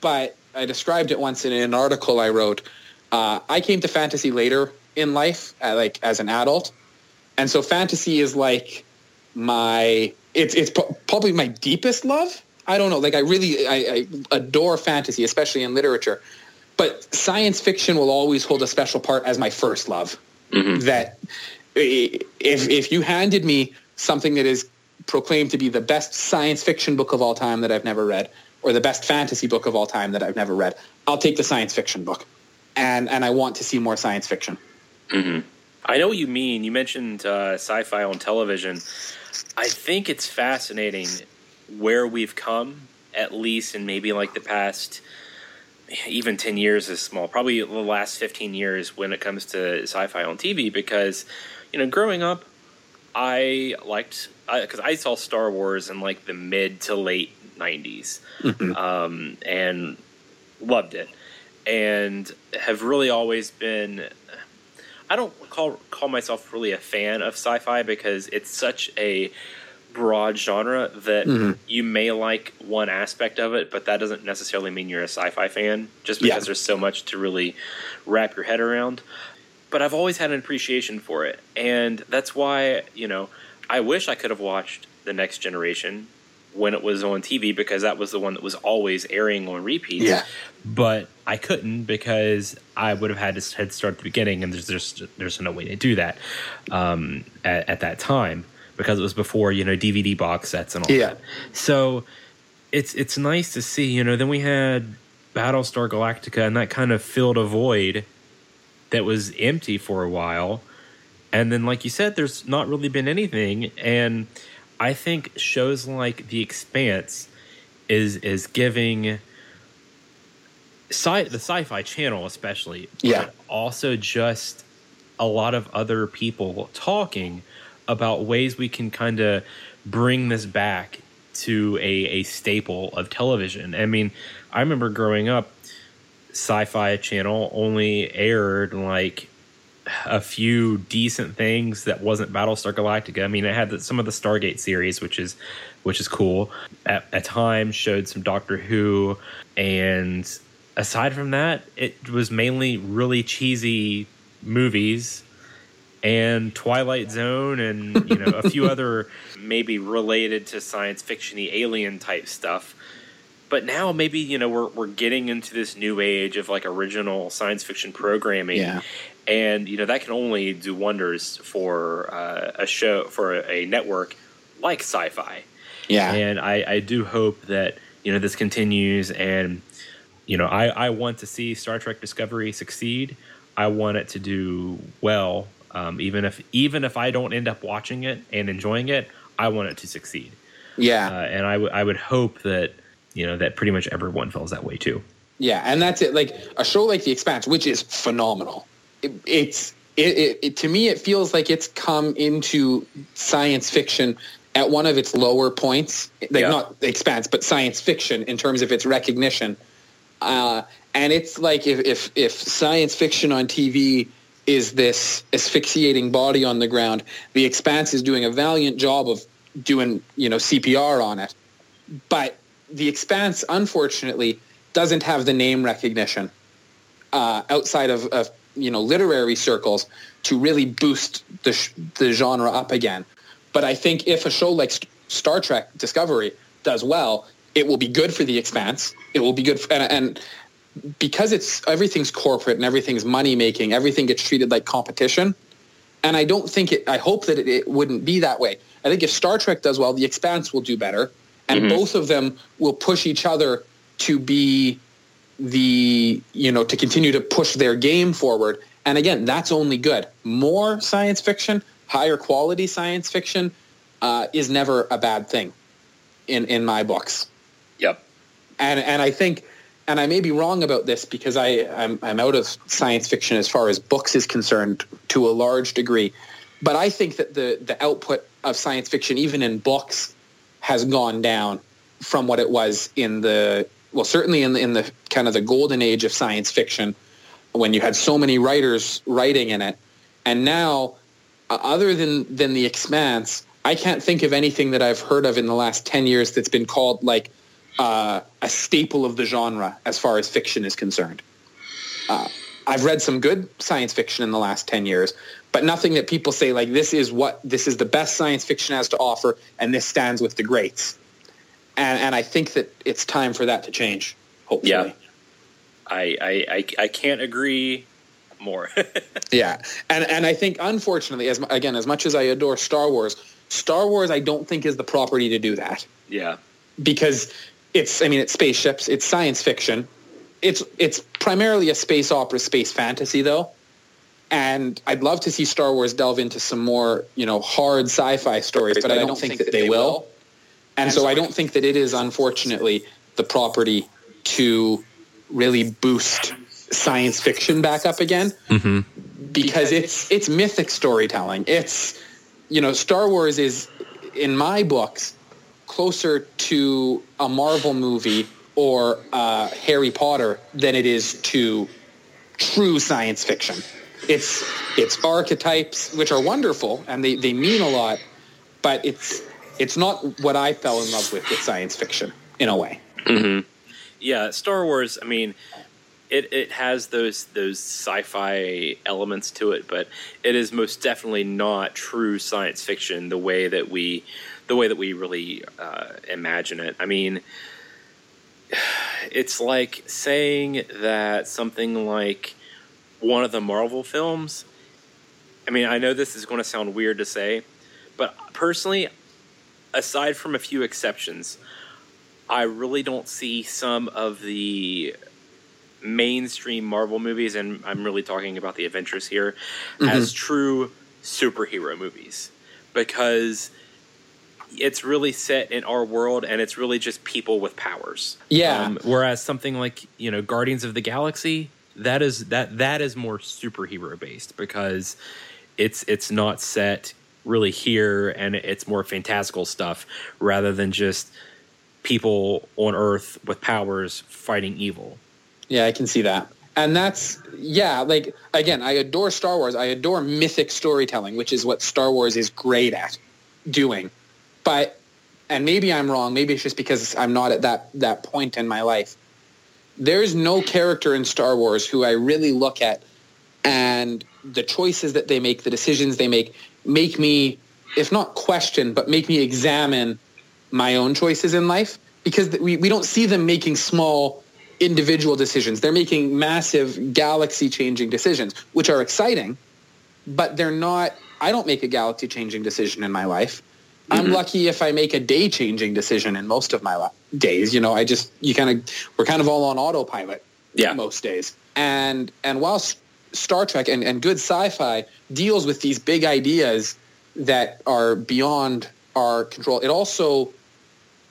But I described it once in an article I wrote. Uh, I came to fantasy later in life, uh, like as an adult, and so fantasy is like my it's it's probably my deepest love. I don't know, like I really I, I adore fantasy, especially in literature. But science fiction will always hold a special part as my first love. Mm-hmm. That if if you handed me something that is proclaimed to be the best science fiction book of all time that I've never read, or the best fantasy book of all time that I've never read, I'll take the science fiction book. And and I want to see more science fiction. Mm-hmm. I know what you mean. You mentioned uh, sci-fi on television. I think it's fascinating where we've come, at least in maybe like the past even 10 years is small probably the last 15 years when it comes to sci-fi on tv because you know growing up i liked because I, saw star wars in like the mid to late 90s um, and loved it and have really always been i don't call call myself really a fan of sci-fi because it's such a broad genre that mm-hmm. you may like one aspect of it, but that doesn't necessarily mean you're a sci-fi fan just because Yeah. there's so much to really wrap your head around. But I've always had an appreciation for it, and that's why you know I wish I could have watched the Next Generation when it was on TV because that was the one that was always airing on repeat. Yeah. but I couldn't because I would have had to head start at the beginning, and there's there's there's no way to do that um, at, at that time because it was before you know DVD box sets and all Yeah. that. So it's it's nice to see. You know, then we had Battlestar Galactica, and that kind of filled a void that was empty for a while. And then, like you said, there's not really been anything. And I think shows like The Expanse is is giving sci the Sci-Fi Channel especially, Yeah. but also just a lot of other people talking about ways we can kind of bring this back to a, a staple of television. I mean, I remember growing up, Sci-Fi Channel only aired like a few decent things that wasn't Battlestar Galactica. I mean, it had the, some of the Stargate series, which is which is cool. At, at times, showed some Doctor Who, and aside from that, it was mainly really cheesy movies and Twilight Zone, and you know a few (laughs) other maybe related to science fictiony alien type stuff. But now maybe you know we're we're getting into this new age of like original science fiction programming, Yeah. and you know that can only do wonders for uh, a show for a, a network like Sci-Fi. Yeah. And I, I do hope that you know this continues, and you know I, I want to see Star Trek Discovery succeed. I want it to do well, um, even if even if I don't end up watching it and enjoying it. I want it to succeed, yeah. uh, and I would I would hope that you know that pretty much everyone feels that way too. Yeah, and that's it. Like a show like The Expanse, which is phenomenal. It, it's it, it, it to me, it feels like it's come into science fiction at one of its lower points. Like Yeah. not The Expanse, but science fiction in terms of its recognition. Uh, and it's like if, if if science fiction on TV is this asphyxiating body on the ground, The Expanse is doing a valiant job of doing you know CPR on it. But the expanse unfortunately doesn't have the name recognition uh, outside of, of you know literary circles to really boost the sh- the genre up again. But i think if a show like St- star trek discovery does well it will be good for the expanse it will be good for, and, and because it's everything's corporate and everything's money making everything gets treated like competition and I don't think it. I hope that it, it wouldn't be that way. I think if Star Trek does well, The Expanse will do better, and both of them will push each other to be the you know to continue to push their game forward. And again, that's only good. More science fiction, higher quality science fiction, uh, is never a bad thing in in my books. And and I think, and I may be wrong about this because I I'm, I'm out of science fiction as far as books is concerned to a large degree, but I think that the the output of science fiction, even in books, has gone down from what it was in the well, certainly in the in the kind of the golden age of science fiction, when you had so many writers writing in it, and now, uh, other than than the Expanse, I can't think of anything that I've heard of in the last ten years that's been called like uh, a staple of the genre as far as fiction is concerned. Uh, I've read some good science fiction in the last 10 years, but nothing that people say like this is what this is the best science fiction has to offer and this stands with the greats. And, and I think that it's time for that to change, hopefully. Yeah. I, I, I, I can't agree more. (laughs) Yeah, and and I think unfortunately, as again, as much as I adore Star Wars, Star Wars I don't think is the property to do that. yeah. because it's I mean it's spaceships, it's science fiction. It's it's primarily a space opera, space fantasy though. And I'd love to see Star Wars delve into some more, you know, hard sci-fi stories, but I don't think that they will. And so I don't think that it is unfortunately the property to really boost science fiction back up again mm-hmm. because it's it's mythic storytelling. It's you know, Star Wars is in my books closer to a Marvel movie or uh, Harry Potter than it is to true science fiction. It's it's archetypes which are wonderful and they, they mean a lot, but it's it's not what I fell in love with with science fiction in a way. Yeah, Star Wars. I mean, it it has those those sci-fi elements to it, but it is most definitely not true science fiction the way that we the way that we really uh, imagine it. I mean, (sighs) it's like saying that something like one of the Marvel films. I mean, I know this is going to sound weird to say, but personally, aside from a few exceptions, I really don't see some of the mainstream Marvel movies, and I'm really talking about the Avengers here, as true superhero movies. Because it's really set in our world and it's really just people with powers. Yeah. Um, whereas something like you know Guardians of the Galaxy, that is that that is more superhero based because it's it's not set really here and it's more fantastical stuff rather than just people on Earth with powers fighting evil. Yeah, I can see that. And that's yeah, like again, I adore Star Wars. I adore mythic storytelling, which is what Star Wars is great at doing. But and maybe I'm wrong, maybe it's just because I'm not at that that point in my life. There's no character in Star Wars who I really look at and the choices that they make, the decisions they make make me if not question, but make me examine my own choices in life because we, we don't see them making small individual decisions. They're making massive galaxy changing decisions, which are exciting, but they're not, I don't make a galaxy changing decision in my life. I'm mm-hmm. lucky if I make a day changing decision in most of my li- days. You know, I just, you kind of, we're kind of all on autopilot Yeah. most days. And, and while Star Trek and, and good sci-fi deals with these big ideas that are beyond our control, it also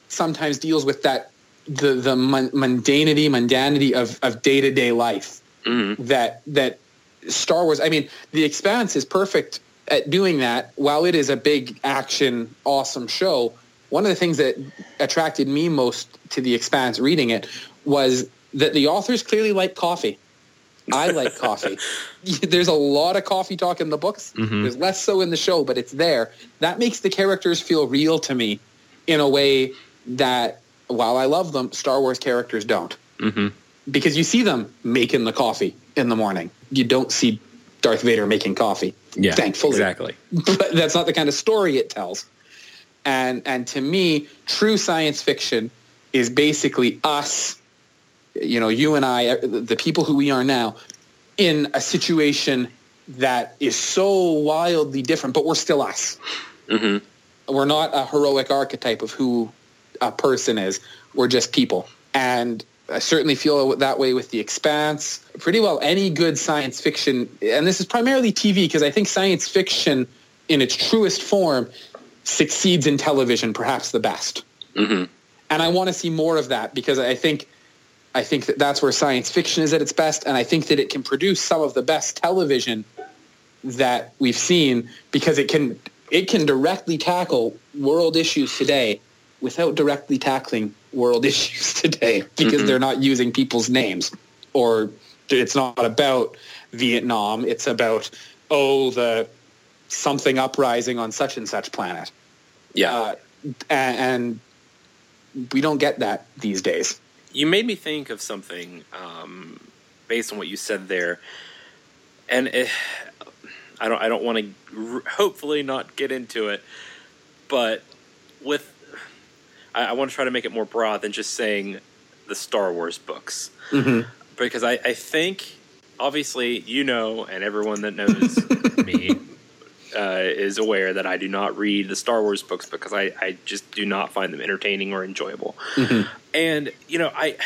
sometimes deals with that the the mun- mundanity, mundanity of of day to day life. Mm-hmm. That that Star Wars. I mean, The Expanse is perfect at doing that. While it is a big action, awesome show, one of the things that attracted me most to The Expanse reading it was that the authors clearly like coffee. I like (laughs) coffee. (laughs) There's a lot of coffee talk in the books. Mm-hmm. There's less so in the show, but it's there. That makes the characters feel real to me in a way that, while I love them, Star Wars characters don't. Mm-hmm. Because you see them making the coffee in the morning. You don't see Darth Vader making coffee. Yeah, thankfully exactly. (laughs) but that's not the kind of story it tells. And and to me, true science fiction is basically us, you know, you and I, the people who we are now, in a situation that is so wildly different, but we're still us. We're not a heroic archetype of who a person is. We're just people. And I certainly feel that way with The Expanse. Pretty well any good science fiction, and this is primarily TV because I think science fiction in its truest form succeeds in television perhaps the best. Mm-hmm. And I want to see more of that because I think I think that that's where science fiction is at its best, and I think that it can produce some of the best television that we've seen because it can it can directly tackle world issues today without directly tackling world (laughs) issues today because they're not using people's names or it's not about Vietnam. It's about oh the something uprising on such and such planet. Yeah. uh, and, and we don't get that these days. You made me think of something um, based on what you said there, and it, I don't I don't want to r- hopefully not get into it, but with I, I want to try to make it more broad than just saying the Star Wars books because I, I think obviously you know and everyone that knows (laughs) me uh, is aware that I do not read the Star Wars books because I, I just do not find them entertaining or enjoyable. And you know, I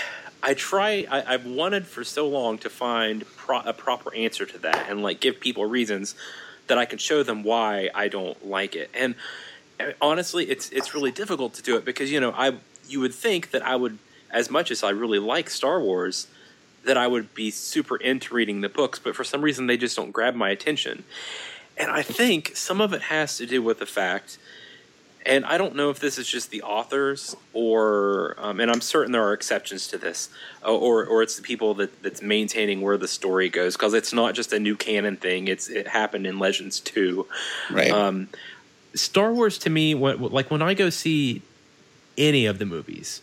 I try I, I've wanted for so long to find pro- a proper answer to that and like give people reasons that I can show them why I don't like it. And honestly, it's it's really difficult to do it because you know I you would think that I would as much as I really like Star Wars that I would be super into reading the books, but for some reason they just don't grab my attention. And I think some of it has to do with the fact, and I don't know if this is just the authors or, um, and I'm certain there are exceptions to this, uh, or or it's the people that that's maintaining where the story goes because it's not just a new canon thing. It's it happened in Legends too. right Um, Star Wars to me, when, like when I go see any of the movies,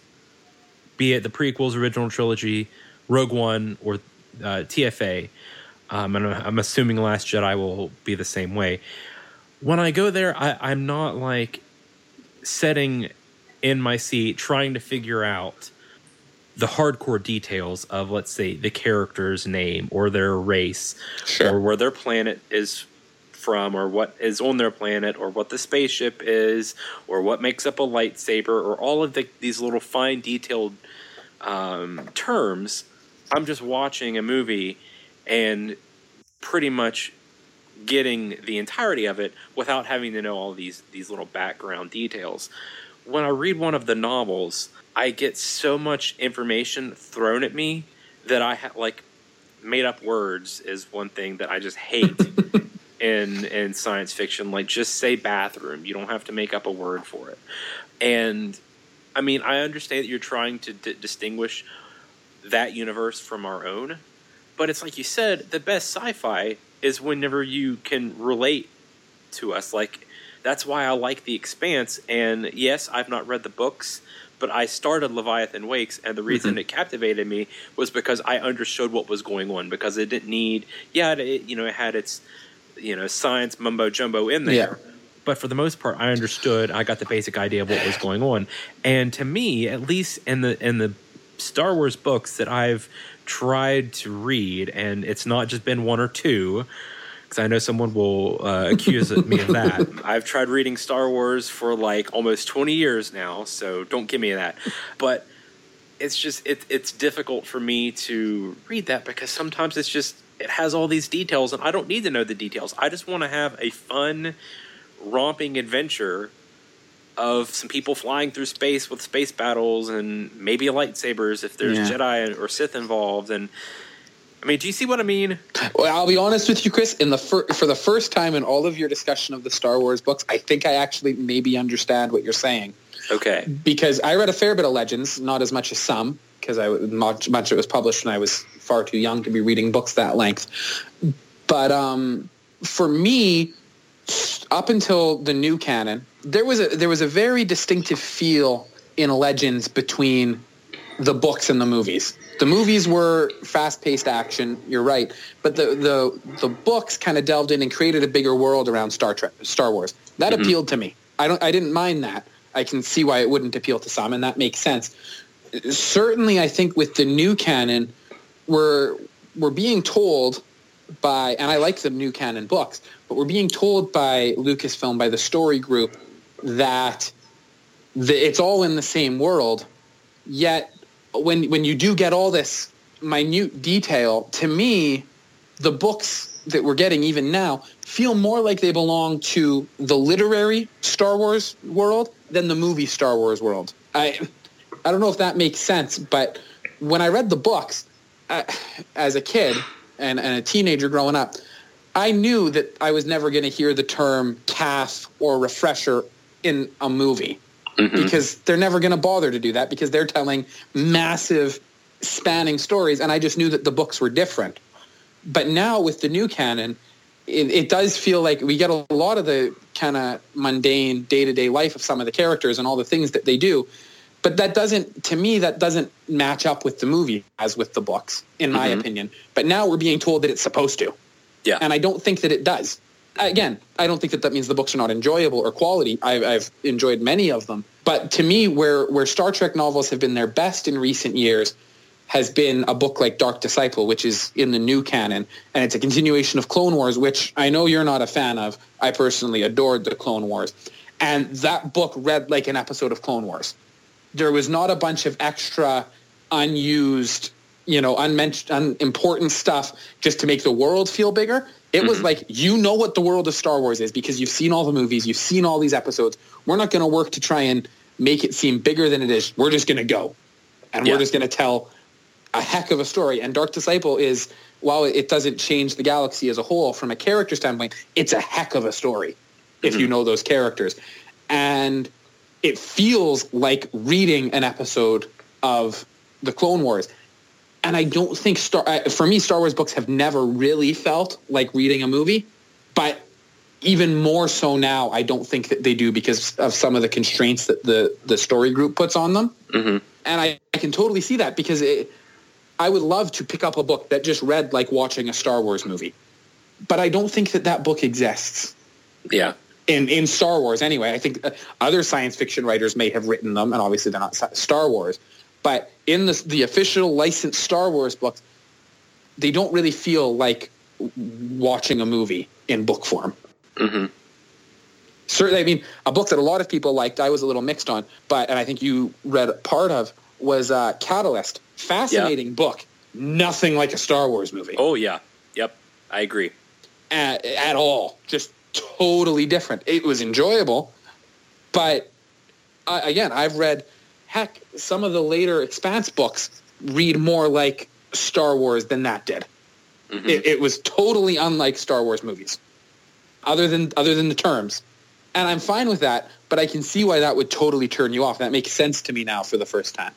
be it the prequels, original trilogy, Rogue One, or uh, TFA, um, and I'm, I'm assuming Last Jedi will be the same way. When I go there, I, I'm not like sitting in my seat trying to figure out the hardcore details of, let's say, the character's name or their race Sure. or where their planet is from or what is on their planet or what the spaceship is or what makes up a lightsaber or all of the, these little fine detailed um, terms i'm just watching a movie and pretty much getting the entirety of it without having to know all these these little background details. When I read one of the novels, I get so much information thrown at me that I ha- like made up words is one thing that I just hate (laughs) in in science fiction. Like just say bathroom. You don't have to make up a word for it. And I mean, I understand that you're trying to d- distinguish that universe from our own, but it's like you said, the best sci-fi is whenever you can relate to us. Like that's why I like The Expanse. And yes, I've not read the books, but I started Leviathan Wakes, and the reason Mm-hmm. it captivated me was because I understood what was going on. Because it didn't need, yeah, it, you know, it had its, you know, science mumbo jumbo in there. Yeah. But for the most part, I understood. I got the basic idea of what was going on, and to me, at least in the in the Star Wars books that I've tried to read, and it's not just been one or two, because I know someone will uh, accuse me of that. (laughs) I've tried reading Star Wars for like almost 20 years now, so don't give me that. But it's just it, it's difficult for me to read that because sometimes it's just it has all these details and I don't need to know the details. I just want to have a fun romping adventure of some people flying through space with space battles and maybe lightsabers if there's Yeah. Jedi or Sith involved and I mean, do you see what I mean? Well, I'll be honest with you, Chris. In the fir- for the first time in all of your discussion of the Star Wars books, I think I actually maybe understand what you're saying Okay. because I read a fair bit of Legends, not as much as some, because I much much it was published when I was far too young to be reading books that length. But um, for me, up until the new canon, there was a there was a very distinctive feel in Legends between the books and the movies. The movies were fast-paced action. You're right, but the the the books kind of delved in and created a bigger world around Star Trek, Star Wars. That appealed to me. I don't. I didn't mind that. I can see why it wouldn't appeal to some, and that makes sense. Certainly, I think with the new canon, we're we're being told by, and I like the new canon books, but we're being told by Lucasfilm, by the story group, that the, it's all in the same world. Yet, when when you do get all this minute detail, to me, the books that we're getting even now feel more like they belong to the literary Star Wars world than the movie Star Wars world. I I don't know if that makes sense, but when I read the books uh, as a kid and, and a teenager growing up, I knew that I was never going to hear the term caf or refresher in a movie because they're never going to bother to do that because they're telling massive spanning stories and I just knew that the books were different. But now with the new canon, it, it does feel like we get a lot of the kind of mundane day-to-day life of some of the characters and all the things that they do. But that doesn't, to me, that doesn't match up with the movie as with the books, in my mm-hmm. opinion. But now we're being told that it's supposed to. Yeah. And I don't think that it does. Again, I don't think that that means the books are not enjoyable or quality. I've, I've enjoyed many of them. But to me, where, where Star Trek novels have been their best in recent years has been a book like Dark Disciple, which is in the new canon. And it's a continuation of Clone Wars, which I know you're not a fan of. I personally adored the Clone Wars. And that book read like an episode of Clone Wars there was not a bunch of extra unused, you know, unmentioned, unimportant stuff just to make the world feel bigger. It was mm-hmm. like, you know what the world of Star Wars is because you've seen all the movies, you've seen all these episodes. We're not going to work to try and make it seem bigger than it is. We're just going to go. And Yeah. we're just going to tell a heck of a story. And Dark Disciple is, while it doesn't change the galaxy as a whole from a character standpoint, it's a heck of a story if you mm-hmm. know those characters. And it feels like reading an episode of the Clone Wars. And I don't think Star for me Star Wars books have never really felt like reading a movie, but even more so now I don't think that they do because of some of the constraints that the the story group puts on them. Mhm. And I, I can totally see that because it, I would love to pick up a book that just read like watching a Star Wars movie. But I don't think that that book exists Yeah. In in Star Wars anyway. I think uh, other science fiction writers may have written them, and obviously they're not Star Wars. But in the the official licensed Star Wars books, they don't really feel like watching a movie in book form. Mhm. Certainly, I mean, a book that a lot of people liked, I was a little mixed on, but and I think you read part of was uh, Catalyst. Fascinating book. Nothing like a Star Wars movie. Oh yeah. Yep. I agree. at, at all. Just totally different. It was enjoyable, but uh, again, I've read, heck, some of the later Expanse books read more like Star Wars than that did. It, it was totally unlike Star Wars movies, other than other than the terms, and I'm fine with that. But I can see why that would totally turn you off. That makes sense to me now for the first time.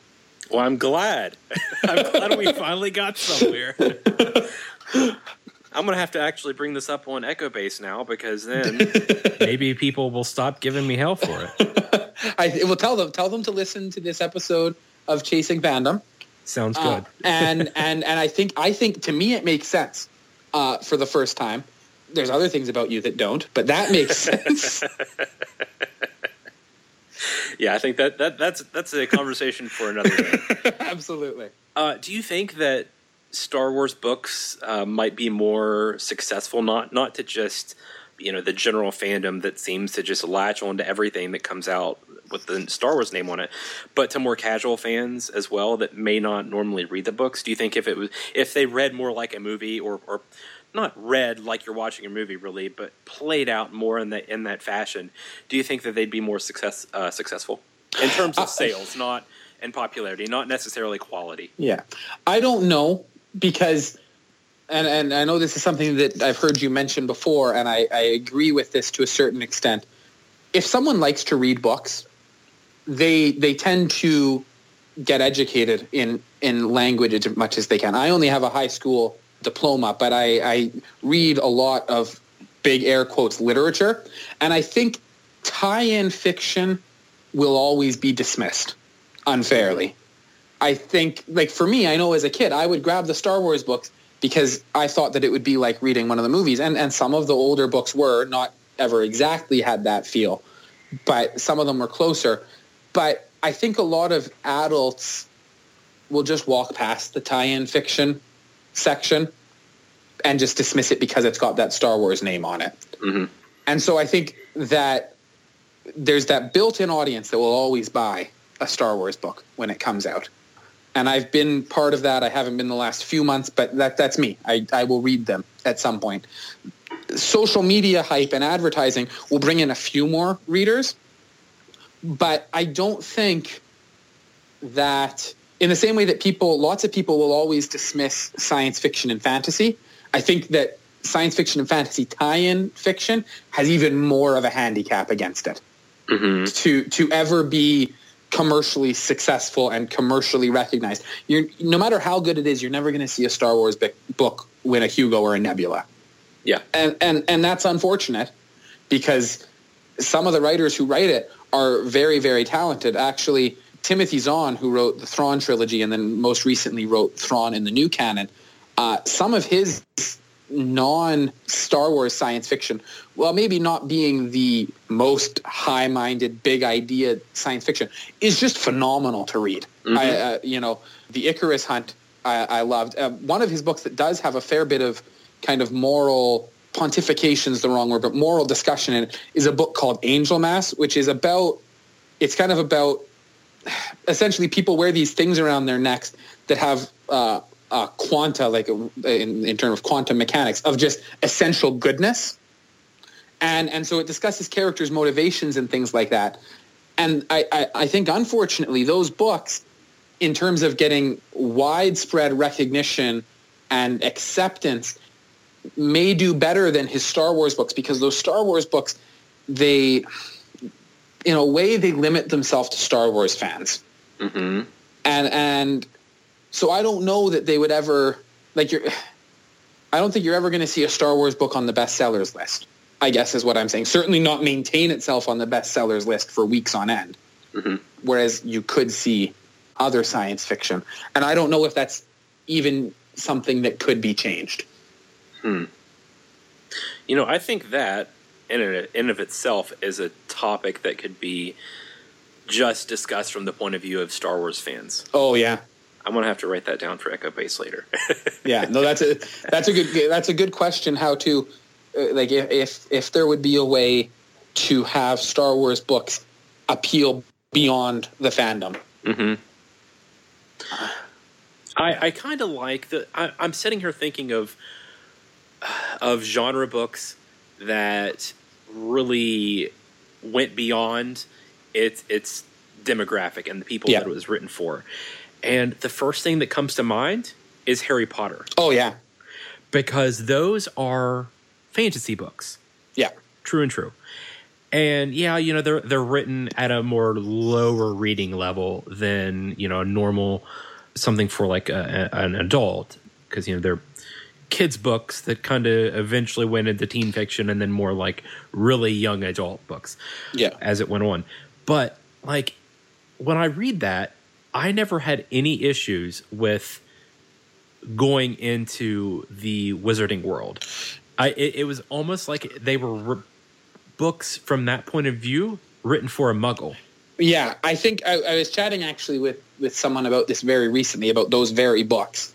Well, I'm glad. (laughs) I'm glad we finally got somewhere. (laughs) I'm gonna have to actually bring this up on Echo Base now because then (laughs) maybe people will stop giving me hell for it. (laughs) I will tell them tell them to listen to this episode of Chasing Fandom. Sounds Uh, good. (laughs) and and and I think I think to me it makes sense uh, for the first time. There's other things about you that don't, but that makes sense. Yeah, I think that, that that's that's a conversation for another day. Absolutely. Uh, do you think that Star Wars books uh, might be more successful? Not not to just you know the general fandom that seems to just latch onto everything that comes out with the Star Wars name on it, but to more casual fans as well that may not normally read the books. Do you think if it was if they read more like a movie or or not read like you're watching a movie really, but played out more in that in that fashion, do you think that they'd be more success uh, successful in terms of sales, not and popularity, not necessarily quality? Yeah. I don't know because and and I know this is something that I've heard you mention before and I, I agree with this to a certain extent. If someone likes to read books, they they tend to get educated in in language as much as they can. I only have a high school diploma, but I, I read a lot of big air quotes literature, and I think tie-in fiction will always be dismissed unfairly. I think, like for me, I know as a kid, I would grab the Star Wars books because I thought that it would be like reading one of the movies, and and some of the older books were not ever exactly had that feel, but some of them were closer. But I think a lot of adults will just walk past the tie-in fiction section and just dismiss it because it's got that Star Wars name on it. Mm-hmm. And so I think that there's that built-in audience that will always buy a Star Wars book when it comes out. And I've been part of that. I haven't been the last few months, but that that's me. I, I will read them at some point. Social media hype and advertising will bring in a few more readers, but I don't think that in the same way that people, lots of people will always dismiss science fiction and fantasy, I think that science fiction and fantasy tie-in fiction has even more of a handicap against it. Mm-hmm. To to ever be commercially successful and commercially recognized, you're no matter how good it is, you're never going to see a Star Wars book win a Hugo or a Nebula, Yeah. and and and that's unfortunate because some of the writers who write it are very very talented. Actually, Timothy Zahn, who wrote the Thrawn trilogy and then most recently wrote Thrawn in the new canon, uh, some of his non-Star Wars science fiction, well, maybe not being the most high-minded, big idea science fiction, is just phenomenal to read. I, uh, you know, the Icarus Hunt, I, I loved. Uh, one of his books that does have a fair bit of kind of moral pontification is the wrong word, but moral discussion in it is a book called Angelmass, which is about. It's kind of about (sighs) essentially people wear these things around their necks that have uh, uh, quanta, like uh, in, in terms of quantum mechanics, of just essential goodness. And, and so it discusses characters' motivations and things like that. And I, I, I think, unfortunately, those books, in terms of getting widespread recognition and acceptance, may do better than his Star Wars books because those Star Wars books, they, in a way, they limit themselves to Star Wars fans Mm-hmm. and and so I don't know that they would ever like you're. I don't think you're ever going to see a Star Wars book on the bestsellers list. I guess is what I'm saying. Certainly not maintain itself on the bestsellers list for weeks on end. Mhm. Whereas you could see other science fiction, and I don't know if that's even something that could be changed. Hmm. You know, I think that in and in of itself is a topic that could be just discussed from the point of view of Star Wars fans. Oh yeah, I'm gonna have to write that down for Echo Base later. (laughs) yeah. No, that's a that's a good that's a good question. How to uh, like if, if if there would be a way to have Star Wars books appeal beyond the fandom. mm-hmm. I, I kind of like the. I, I'm sitting here thinking of of genre books that really went beyond its its demographic and the people Yeah. that it was written for. And the first thing that comes to mind is Harry Potter Oh yeah, because those are fantasy books. yeah, True and true. And yeah, you know they're they're written at a more lower reading level than you know a normal something for like a, a- an adult because you know they're kids books that kind of eventually went into teen fiction and then more like really young adult books yeah. as it went on. But like when I read that, I never had any issues with going into the wizarding world. I it, it was almost like they were re- books from that point of view written for a muggle. Yeah, I think I, I was chatting actually with, with someone about this very recently about those very books.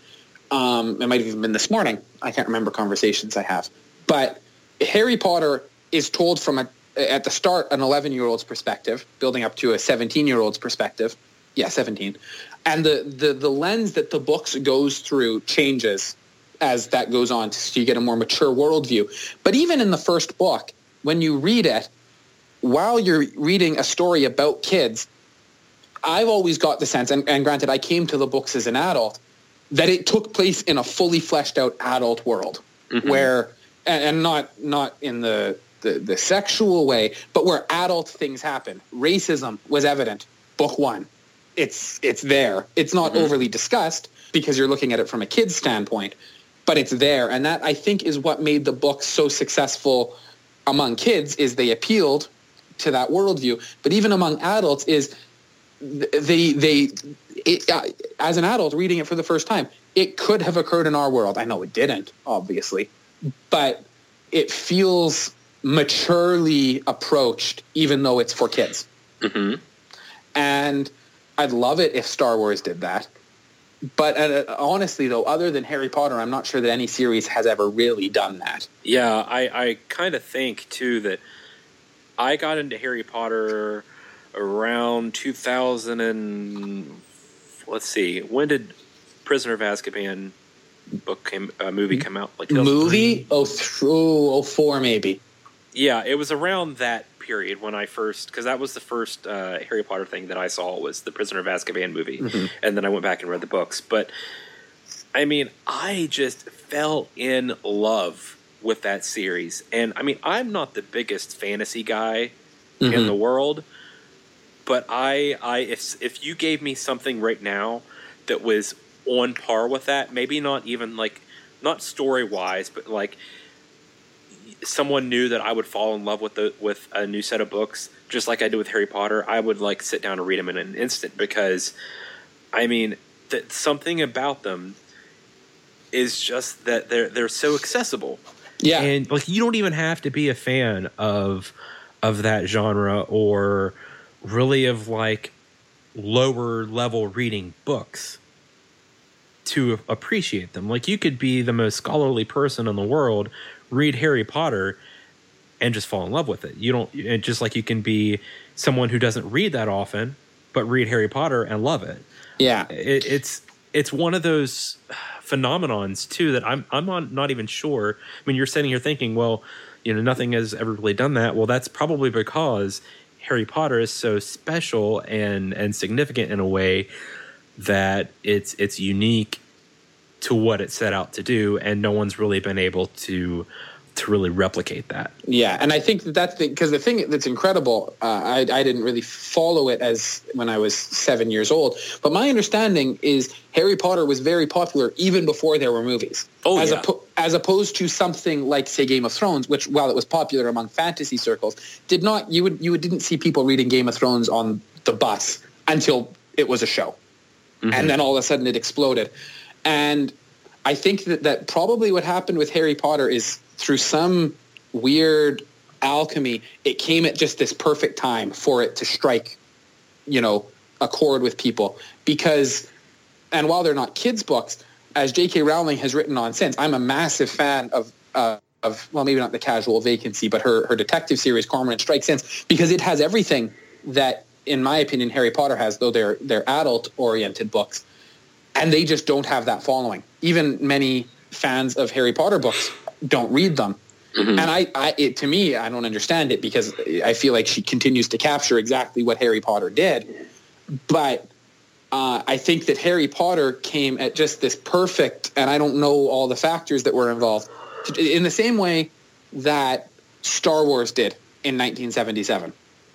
Um, it might have even been this morning. I can't remember conversations I have. But Harry Potter is told from a at the start an 11 year old's perspective, building up to a 17 year old's perspective. Yeah, 17. And the, the the lens that the books goes through changes as that goes on, so you get a more mature worldview. But even in the first book, when you read it, while you're reading a story about kids, I've always got the sense, and, and granted, I came to the books as an adult, that it took place in a fully fleshed out adult world mm-hmm. where, and, and not not in the, the the sexual way, but where adult things happen. Racism was evident. Book one, it's it's there. It's not overly discussed because you're looking at it from a kid's standpoint, but it's there, and that I think is what made the book so successful among kids. Is they appealed to that worldview, but even among adults is they they it, uh, as an adult reading it for the first time, it could have occurred in our world. I know it didn't, obviously, but it feels maturely approached, even though it's for kids. And I'd love it if Star Wars did that. But uh, honestly, though, other than Harry Potter, I'm not sure that any series has ever really done that. Yeah, I, I kind of think too that I got into Harry Potter around 2000 and let's see, when did Prisoner of Azkaban book came uh, movie come out? Like 2003? Movie? Oh, through oh four maybe. Yeah, it was around that period when I first because that was the first uh, Harry Potter thing that I saw was the Prisoner of Azkaban movie, and then I went back and read the books. But I mean, I just fell in love with that series, and I mean, I'm not the biggest fantasy guy in the world, but I, I if if you gave me something right now that was on par with that, maybe not even like not story wise, but like someone knew that I would fall in love with the with a new set of books, just like I did with Harry Potter, I would like sit down and read them in an instant because, I mean, that something about them is just that they're they're so accessible, Yeah. and like you don't even have to be a fan of of that genre or really of like lower level reading books to appreciate them. Like you could be the most scholarly person in the world, read Harry Potter, and just fall in love with it. You don't just like you can be someone who doesn't read that often, but read Harry Potter and love it. yeah. It, it's it's one of those phenomenons too that I'm I'm not, not even sure. I mean, you're sitting here thinking, well, you know, nothing has ever really done that. Well, that's probably because Harry Potter is so special and and significant in a way that it's it's unique to what it set out to do, and no one's really been able to to really replicate that. Yeah, and I think that that's because the thing that's incredible. Uh, I, I didn't really follow it as when I was seven years old, but my understanding is Harry Potter was very popular even before there were movies. Oh, as yeah. oppo- as opposed to something like say Game of Thrones, which while it was popular among fantasy circles, did not you would you didn't see people reading Game of Thrones on the bus until it was a show, and then all of a sudden it exploded, and I think that, that probably what happened with Harry Potter is through some weird alchemy, it came at just this perfect time for it to strike, you know, a chord with people. Because, and while they're not kids' books, as J.K. Rowling has written on since, I'm a massive fan of, uh, of well, maybe not the casual vacancy, but her, her detective series, Cormoran Strike Since, because it has everything that, in my opinion, Harry Potter has, though they're, they're adult-oriented books and they just don't have that following. Even many fans of Harry Potter books don't read them. And I, I it, to me, I don't understand it because I feel like she continues to capture exactly what Harry Potter did. But uh, I think that Harry Potter came at just this perfect, and I don't know all the factors that were involved, in the same way that Star Wars did in 1977.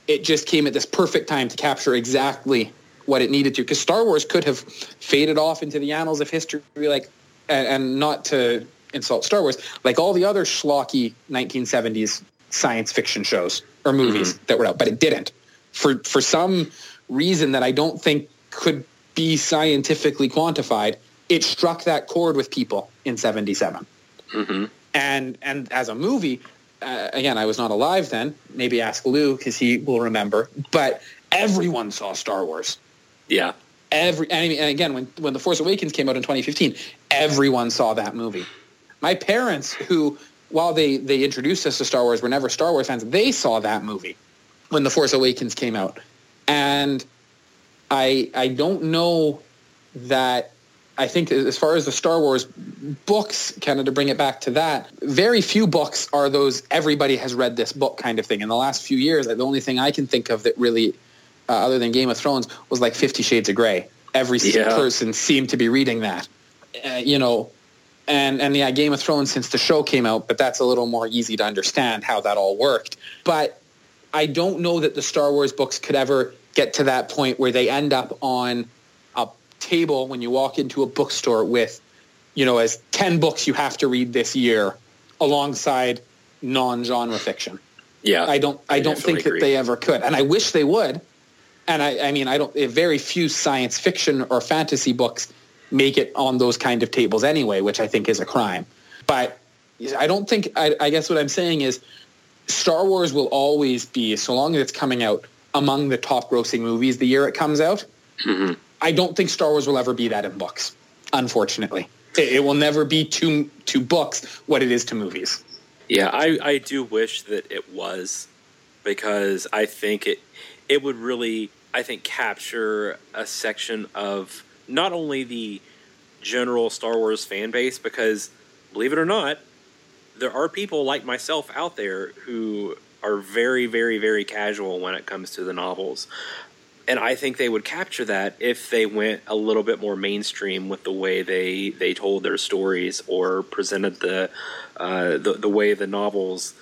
It just came at this perfect time to capture exactly what it needed to, because Star Wars could have faded off into the annals of history, like, and, and not to insult Star Wars, like all the other schlocky 1970s science fiction shows or movies that were out, but it didn't. For for some reason that I don't think could be scientifically quantified, it struck that chord with people in 77. And and as a movie, uh, again, I was not alive then. Maybe ask Lou because he will remember. But everyone saw Star Wars. Yeah. Every and and again, when when the Force Awakens came out in 2015, everyone saw that movie. My parents, who while they they introduced us to Star Wars, were never Star Wars fans. They saw that movie when the Force Awakens came out, and I I don't know that. I think as far as the Star Wars books, kind of to bring it back to that, very few books are those everybody has read this book kind of thing. In the last few years, the only thing I can think of that really, uh, other than Game of Thrones, was like Fifty Shades of Grey. Every Yeah. person seemed to be reading that, uh, you know, and and yeah, Game of Thrones since the show came out, but that's a little more easy to understand how that all worked. But I don't know that the Star Wars books could ever get to that point where they end up on a table when you walk into a bookstore with, you know, as 10 books you have to read this year alongside non-genre fiction. Yeah. I don't I, don't definitely think that they ever could. And I wish they would. And I, I mean, I don't, eh, very few science fiction or fantasy books make it on those kind of tables anyway, which I think is a crime. But I don't think, I, I guess what I'm saying is Star Wars will always be, so long as it's coming out, among the top grossing movies the year it comes out. Mm-hmm. I don't think Star Wars will ever be that in books, unfortunately. It, it will never be to, to books what it is to movies. Yeah, I, I do wish that it was because I think it it would really I think capture a section of not only the general Star Wars fan base because believe it or not there are people like myself out there who are very very very casual when it comes to the novels. And I think they would capture that if they went a little bit more mainstream with the way they they told their stories or presented the uh, the, the way the novels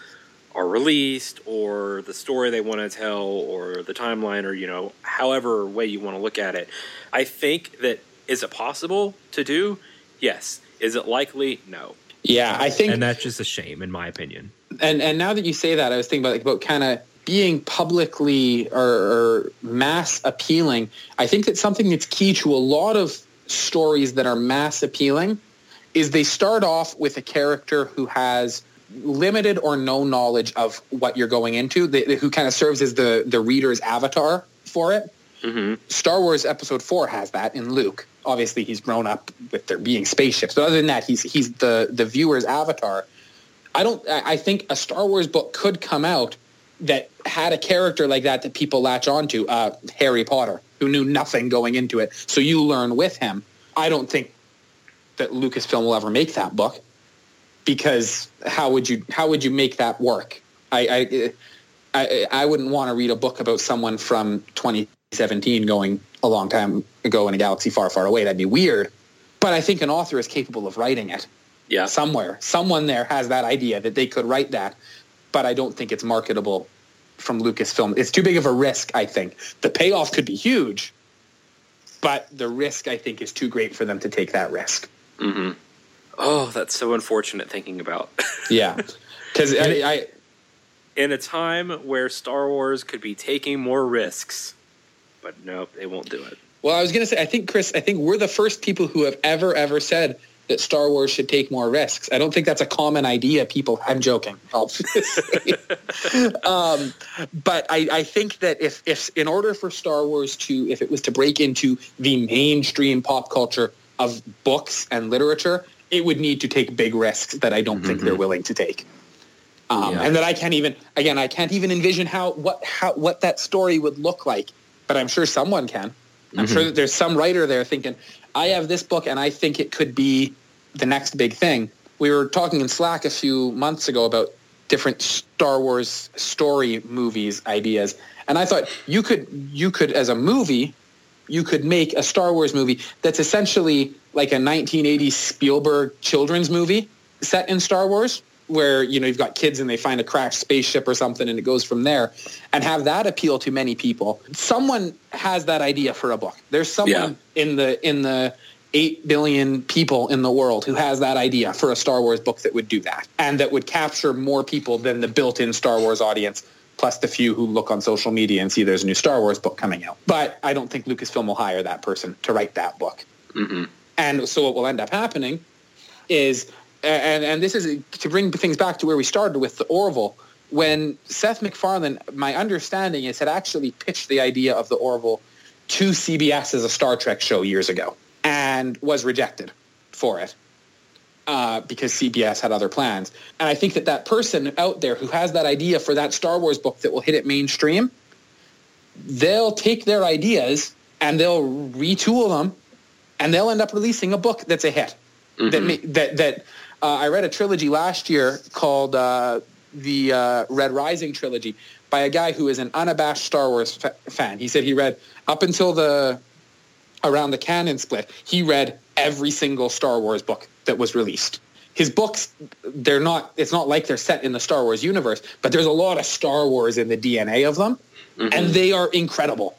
are released or the story they want to tell or the timeline or you know however way you want to look at it i think that is it possible to do yes is it likely no Yeah, I think and that's just a shame, in my opinion. and and now that you say that, I was thinking about like, about kind of being publicly or, or mass appealing. I think that something that's key to a lot of stories that are mass appealing is they start off with a character who has limited or no knowledge of what you're going into, they, who kind of serves as the the reader's avatar for it. Star Wars Episode Four has that in Luke. Obviously, he's grown up with there being spaceships, but other than that, he's he's the the viewer's avatar. I don't. I I think a Star Wars book could come out that had a character like that that people latch onto. Uh, Harry Potter, who knew nothing going into it, so you learn with him. I don't think that Lucasfilm will ever make that book because how would you how would you make that work? I I, I, I wouldn't want to read a book about someone from 2017 going a long time ago in a galaxy far, far away. That'd be weird. But I think an author is capable of writing it yeah somewhere. Someone there has that idea that they could write that, but I don't think it's marketable from Lucasfilm. It's too big of a risk, I think. The payoff could be huge, but the risk, I think, is too great for them to take that risk. Mm-hmm. Oh that's so unfortunate thinking about (laughs) Yeah. Because I, I, in a time where star wars could be taking more risks but nope they won't do it well, I was going to say, I think, Chris, I think we're the first people who have ever, ever said that Star Wars should take more risks. I don't think that's a common idea. People, I'm joking. obviously. (laughs) um, but I, I think that if, if in order for Star Wars to, if it was to break into the mainstream pop culture of books and literature, it would need to take big risks that I don't think they're willing to take. Um, Yeah. And that I can't even, again, I can't even envision how what how what that story would look like. But I'm sure someone can. I'm sure that there's some writer there thinking, I have this book and I think it could be the next big thing. we were talking in Slack a few months ago about different Star Wars story movies ideas, and I thought you could you could as a movie you could make a Star Wars movie that's essentially like a 1980s Spielberg children's movie set in Star Wars where you know you've got kids and they find a crashed spaceship or something and it goes from there and have that appeal to many people. Someone has that idea for a book. There's someone in the in the 8 billion people in the world who has that idea for a Star Wars book that would do that and that would capture more people than the built-in Star Wars audience plus the few who look on social media and see there's a new Star Wars book coming out. But I don't think Lucasfilm will hire that person to write that book. Mm-hmm. And so what will end up happening is, and and this is to bring things back to where we started with the Orville. When Seth MacFarlane, my understanding is, had actually pitched the idea of the Orville to CBS as a Star Trek show years ago, and was rejected for it uh, because CBS had other plans. And I think that that person out there who has that idea for that Star Wars book that will hit it mainstream, they'll take their ideas and they'll retool them, and they'll end up releasing a book that's a hit. That ma- that that uh, I read a trilogy last year called uh, the uh, Red Rising trilogy by a guy who is an unabashed Star Wars fa- fan. He said he read up until the around the canon split. He read every single Star Wars book that was released. His books, they're not. It's not like they're set in the Star Wars universe, but there's a lot of Star Wars in the DNA of them, and they are incredible.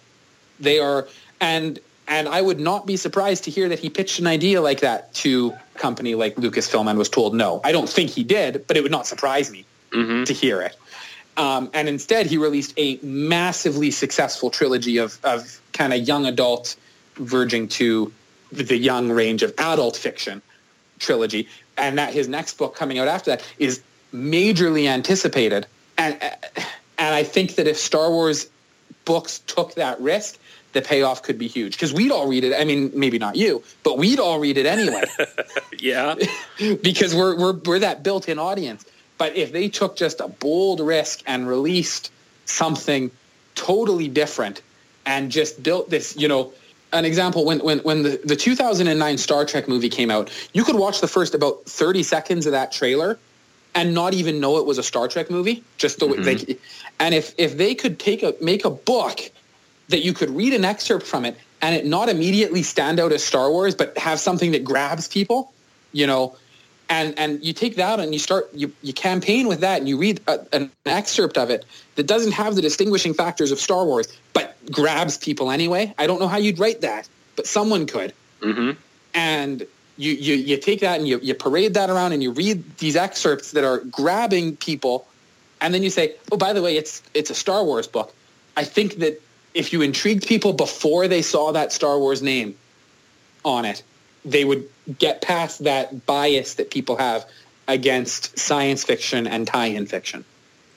They are, and and I would not be surprised to hear that he pitched an idea like that to a company like Lucasfilm and was told no. I don't think he did, but it would not surprise me to hear it. Um, and instead, he released a massively successful trilogy of, of kind of young adult, verging to the young range of adult fiction trilogy. And that his next book coming out after that is majorly anticipated. And, and I think that if Star Wars books took that risk, the payoff could be huge because we'd all read it. I mean, maybe not you, but we'd all read it anyway (laughs) Yeah. (laughs) because we're, we're, we're that built-in audience. But if they took just a bold risk and released something totally different and just built this, you know, an example, when, when, when the, the 2009 Star Trek movie came out, you could watch the first about 30 seconds of that trailer and not even know it was a Star Trek movie. Just the way mm-hmm. they, and if, if they could take a, make a book that you could read an excerpt from it and it not immediately stand out as Star Wars, but have something that grabs people, you know, and and you take that and you start you, you campaign with that and you read a, an excerpt of it that doesn't have the distinguishing factors of Star Wars, but grabs people anyway. I don't know how you'd write that, but someone could. Mm-hmm. And you, you, you take that and you, you parade that around and you read these excerpts that are grabbing people and then you say, oh, by the way, it's it's a Star Wars book. I think that if you intrigued people before they saw that Star Wars name on it, they would get past that bias that people have against science fiction and tie-in fiction.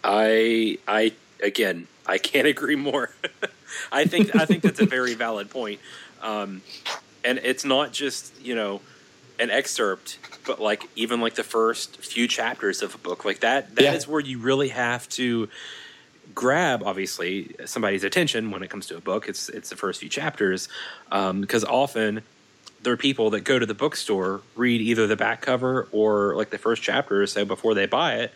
I I again I can't agree more. (laughs) I think I think that's a very valid point. Um, and it's not just you know an excerpt, but like even like the first few chapters of a book like that. That is Yeah. where you really have to grab obviously somebody's attention when it comes to a book. It's it's the first few chapters because often there are people that go to the bookstore, read either the back cover or like the first chapter or so before they buy it,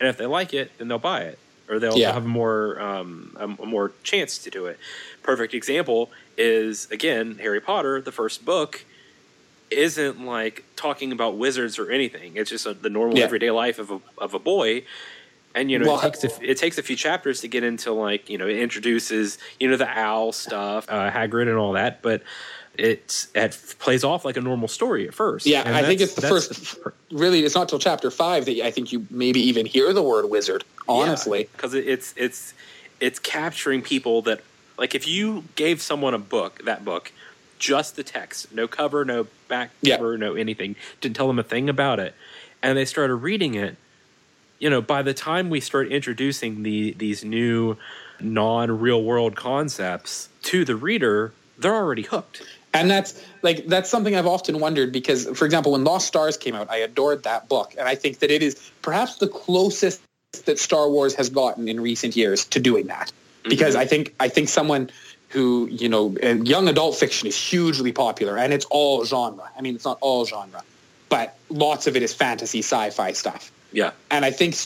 and if they like it, then they'll buy it or they'll Yeah. have more um, a, more chance to do it. Perfect example is again Harry Potter, the first book isn't like talking about wizards or anything. It's just a, the normal Yeah. everyday life of a of a boy. And you know, Well, it takes a, it takes a few chapters to get into like you know it introduces you know the owl stuff, uh, Hagrid, and all that. But it plays off like a normal story at first. Yeah, And I think it's the first. really, it's not till chapter five that I think you maybe even hear the word wizard. Honestly, because it's it's it's capturing people that like if you gave someone a book, that book, just the text, no cover, no back Yeah. cover, no anything, didn't tell them a thing about it, and they started reading it. You know, by the time we start introducing the these new non real world concepts to the reader, they're already hooked. And that's like that's something I've often wondered because, for example, when Lost Stars came out, I adored that book, and I think that it is perhaps the closest that Star Wars has gotten in recent years to doing that. Mm-hmm. Because I think I think someone who you know, young adult fiction is hugely popular, and it's all genre. I mean, it's not all genre, but lots of it is fantasy sci-fi stuff. Yeah. And I think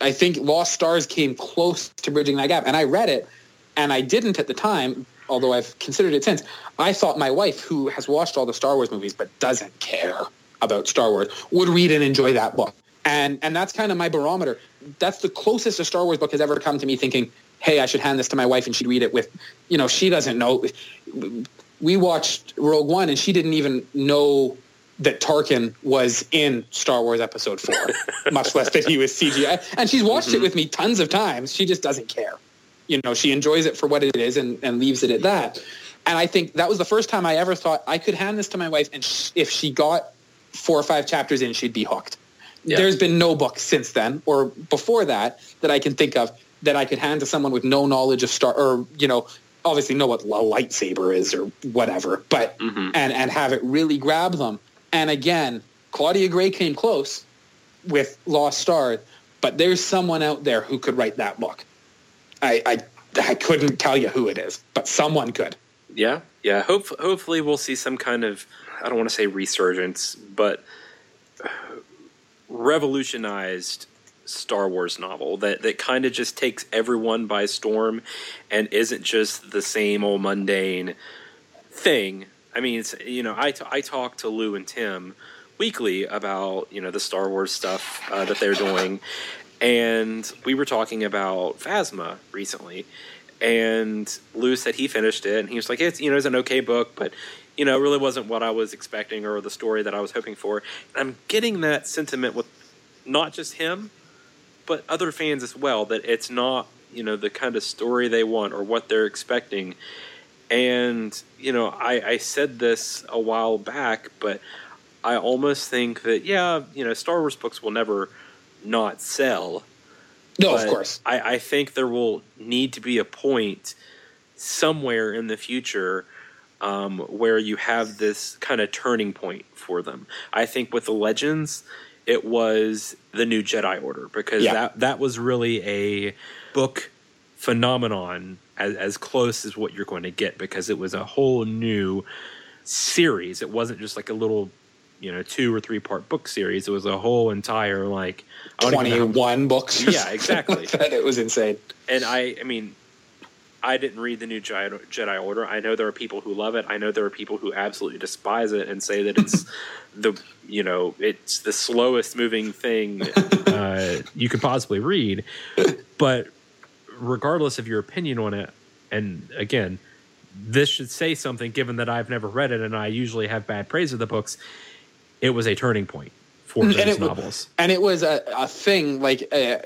I think Lost Stars came close to bridging that gap. And I read it, and I didn't at the time, although I've considered it since. I thought my wife, who has watched all the Star Wars movies but doesn't care about Star Wars, would read and enjoy that book. And and that's kind of my barometer. That's the closest a Star Wars book has ever come to me thinking, hey, I should hand this to my wife and she'd read it with, you know, she doesn't know. We watched Rogue One and she didn't even know that Tarkin was in Star Wars Episode 4, (laughs) much less that he was CGI. And she's watched it mm-hmm. with me tons of times. She just doesn't care. You know, she enjoys it for what it is and, and leaves it at that. And I think that was the first time I ever thought I could hand this to my wife and sh- if she got four or five chapters in, she'd be hooked. Yeah. There's been no book since then or before that that I can think of that I could hand to someone with no knowledge of Star or, you know, obviously know what a lightsaber is or whatever, but Mhm. and and have it really grab them. And again, Claudia Gray came close with Lost star but there's someone out there who could write that book. I I, I couldn't tell you who it is, but someone could. Yeah, yeah. Hope, hopefully, we'll see some kind of I don't want to say resurgence, but revolutionized Star Wars novel that that kind of just takes everyone by storm and isn't just the same old mundane thing. I mean, it's you know, I, t- I talk to Lou and Tim weekly about you know the Star Wars stuff uh, that they're doing, and we were talking about Phasma recently, and Lou said he finished it, and he was like, it's you know, it's an okay book, but you know, it really wasn't what I was expecting or the story that I was hoping for. And I'm getting that sentiment with not just him, but other fans as well that it's not you know the kind of story they want or what they're expecting and you know I, I said this a while back but i almost think that yeah you know star wars books will never not sell No, but of course. I, I think there will need to be a point somewhere in the future um, where you have this kind of turning point for them. I think with the Legends, it was the new Jedi Order because Yeah. that that was really a book phenomenon as, as close as what you're going to get because it was a whole new series. It wasn't just like a little, you know, two or three part book series. It was a whole entire like I don't even know how- 21 books. Yeah, exactly. (laughs) like. It was insane. and I, I mean, I didn't read the new Jedi Jedi Order. I know there are people who love it. I know there are people who absolutely despise it and say that it's (laughs) the, you know, it's the slowest moving thing (laughs) uh, you could possibly read. But regardless of your opinion on it, and again, this should say something given that I've never read it and I usually have bad praise of the books. It was a turning point for those and it, novels. and it was a, a thing like uh,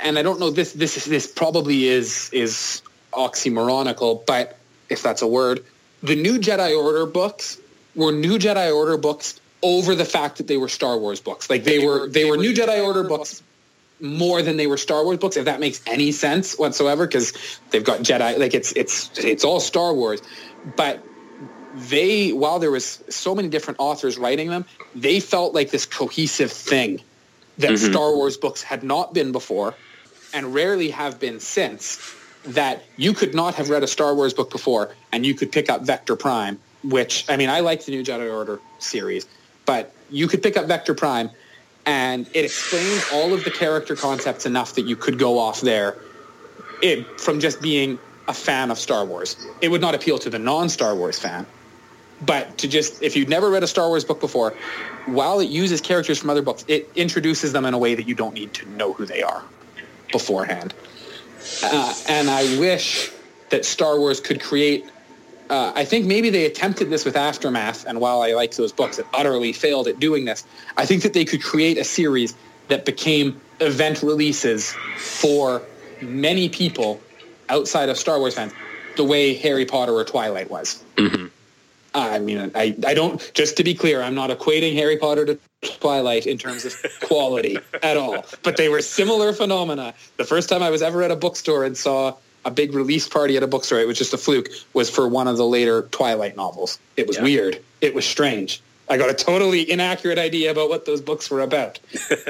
and i don't know this this this probably is is oxymoronical but if that's a word the new jedi order books were new jedi order books over the fact that they were star wars books. Like they were they were new jedi order books more than they were Star Wars books, if that makes any sense whatsoever, because they've got Jedi, like it's it's it's all Star Wars, but they while there was so many different authors writing them, they felt like this cohesive thing that mm-hmm. Star Wars books had not been before, and rarely have been since. That you could not have read a Star Wars book before, and you could pick up Vector Prime, which I mean, I like the New Jedi Order series, but you could pick up Vector Prime and it explains all of the character concepts enough that you could go off there it, from just being a fan of Star Wars. It would not appeal to the non-Star Wars fan, but to just if you've never read a Star Wars book before, while it uses characters from other books, it introduces them in a way that you don't need to know who they are beforehand. Uh, and I wish that Star Wars could create uh, I think maybe they attempted this with Aftermath, and while I like those books, it utterly failed at doing this. I think that they could create a series that became event releases for many people outside of Star Wars fans, the way Harry Potter or Twilight was. I mean, I, I don't, just to be clear, I'm not equating Harry Potter to Twilight in terms of quality (laughs) at all, but they were similar phenomena. The first time I was ever at a bookstore and saw a big release party at a bookstore, it was just a fluke, was for one of the later Twilight novels. It was Yeah. weird. It was strange. I got a totally inaccurate idea about what those books were about.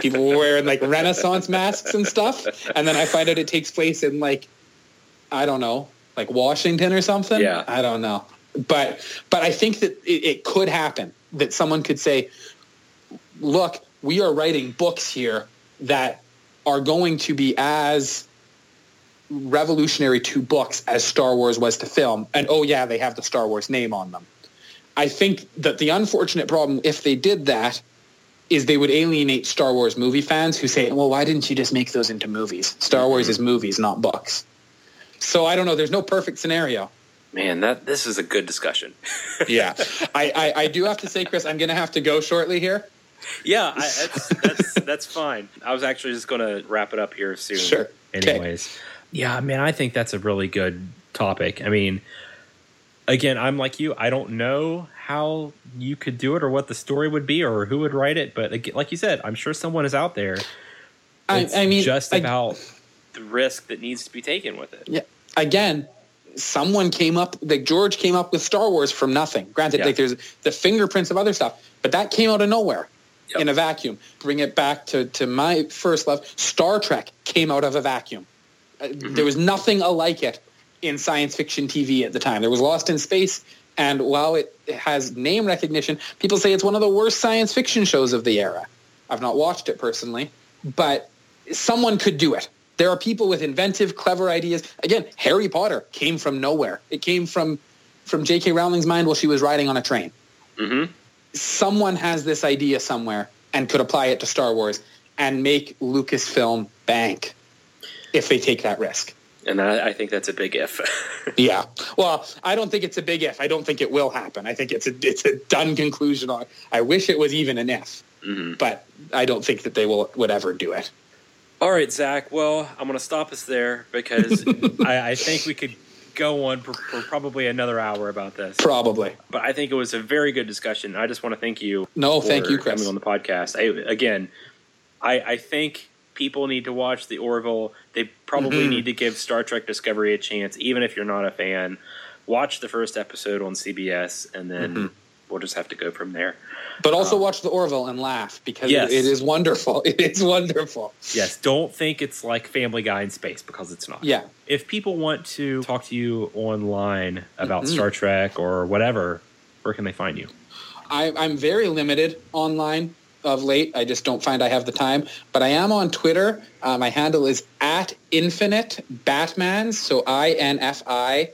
People were wearing like Renaissance masks and stuff, and then I find out it takes place in like, I don't know, like Washington or something. Yeah. I don't know. But but I think that it, it could happen that someone could say, look, we are writing books here that are going to be as revolutionary to books as Star Wars was to film. And oh yeah, they have the Star Wars name on them. I think that the unfortunate problem, if they did that, is they would alienate Star Wars movie fans who say, well, why didn't you just make those into movies? Star Wars mm-hmm. is movies, not books. So I don't know. There's no perfect scenario. Man, that this is a good discussion. (laughs) Yeah. I, I, I do have to say, Chris, I'm going to have to go shortly here. yeah, I, that's, that's that's fine. I was actually just going to wrap it up here soon. Sure. Okay. anyways. Yeah, man, I think that's a really good topic. I mean, again, I'm like you. I don't know how you could do it or what the story would be or who would write it, but again, like you said, I'm sure someone is out there. I, It's I mean, just I- about The risk that needs to be taken with it. Yeah. Again, someone came up like George came up with Star Wars from nothing. Granted, Yeah. like there's the fingerprints of other stuff, but that came out of nowhere Yep. in a vacuum. Bring it back to to my first love. Star Trek came out of a vacuum. Uh, There was nothing alike it in science fiction TV at the time. There was Lost in Space, and while it has name recognition, people say it's one of the worst science fiction shows of the era. I've not watched it personally, but someone could do it. There are people with inventive, clever ideas. Again, Harry Potter came from nowhere. It came from from J.K. Rowling's mind while she was riding on a train. Mm-hmm. Someone has this idea somewhere and could apply it to Star Wars and make Lucasfilm bank if they take that risk. And I, I think that's a big if. (laughs) Yeah. Well, I don't think it's a big if. I don't think it will happen. I think it's a it's a done conclusion on. I wish it was even an if, Mhm. but I don't think that they will would ever do it. All right, Zach. Well, I'm going to stop us there because (laughs) I, I think we could go on for, for probably another hour about this. Probably. But I think it was a very good discussion. I just want to thank you. No, for thank you, Chris. coming on the podcast. I, again, I, I think people need to watch the Orville. They probably Mhm. need to give Star Trek Discovery a chance, even if you're not a fan. Watch the first episode on CBS, and then Mm-hmm. We'll just have to go from there. But also watch the Orville and laugh because Yes. it, is wonderful. (laughs) It is wonderful. yes. Don't think it's like Family Guy in space because it's not. Yeah. If people want to talk to you online about Mhm. Star Trek or whatever, where can they find you? I, I'm very limited online of late. I just don't find I have the time. But I am on Twitter. Uh, my handle is at Infinite Batman. So I N F I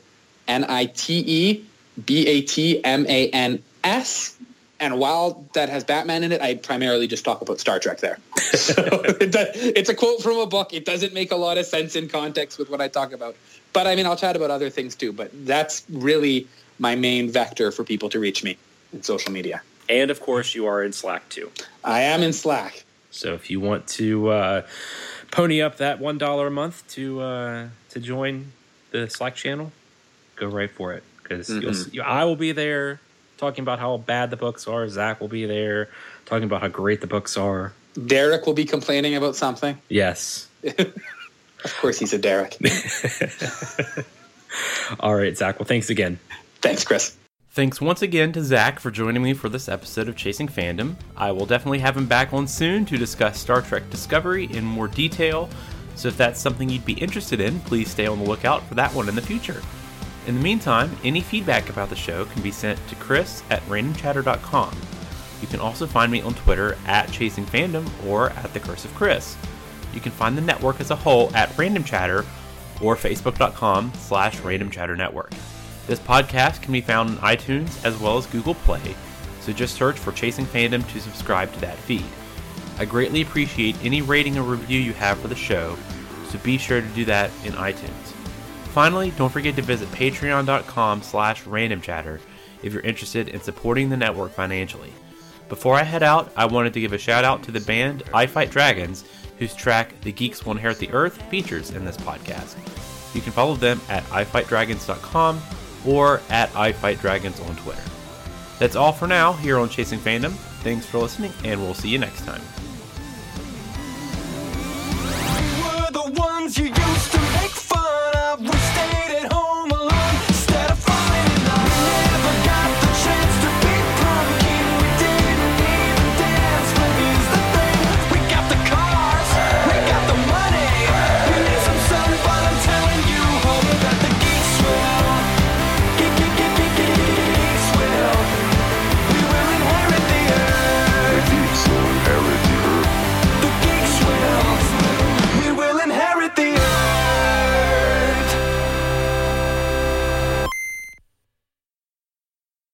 N I T E B A T M A N S. And while that has Batman in it, I primarily just talk about Star Trek there. So (laughs) (laughs) it does- it's a quote from a book. It doesn't make a lot of sense in context with what I talk about. But I mean, I'll chat about other things too. But that's really my main vector for people to reach me in social media. And of course, you are in Slack too. I am in Slack. So if you want to uh, pony up that one dollar a month to uh, to join the Slack channel, go right for it because Mhm. I will be there talking about how bad the books are. Zach will be there talking about how great the books are. Derek will be complaining about something. Yes. (laughs) Of course, he's a Derek. (laughs) All right, Zach. Well, thanks again. Thanks, Chris. Thanks once again to Zach for joining me for this episode of Chasing Fandom. I will definitely have him back on soon to discuss Star Trek Discovery in more detail. So if that's something you'd be interested in, please stay on the lookout for that one in the future. In the meantime, any feedback about the show can be sent to chris at randomchatter.com. You can also find me on Twitter at Chasing Fandom or at The Curse of Chris. You can find the network as a whole at Random Chatter or facebook.com slash Random Chatter Network. This podcast can be found on iTunes as well as Google Play, so just search for Chasing Fandom to subscribe to that feed. I greatly appreciate any rating or review you have for the show, so be sure to do that in iTunes. Finally, don't forget to visit patreon.com slash randomchatter if you're interested in supporting the network financially. Before I head out, I wanted to give a shout out to the band I Fight Dragons, whose track The Geeks Will Inherit the Earth features in this podcast. You can follow them at ifightdragons.com or at ifightdragons on Twitter. That's all for now here on Chasing Fandom. Thanks for listening, and we'll see you next time. were the ones you love we stayed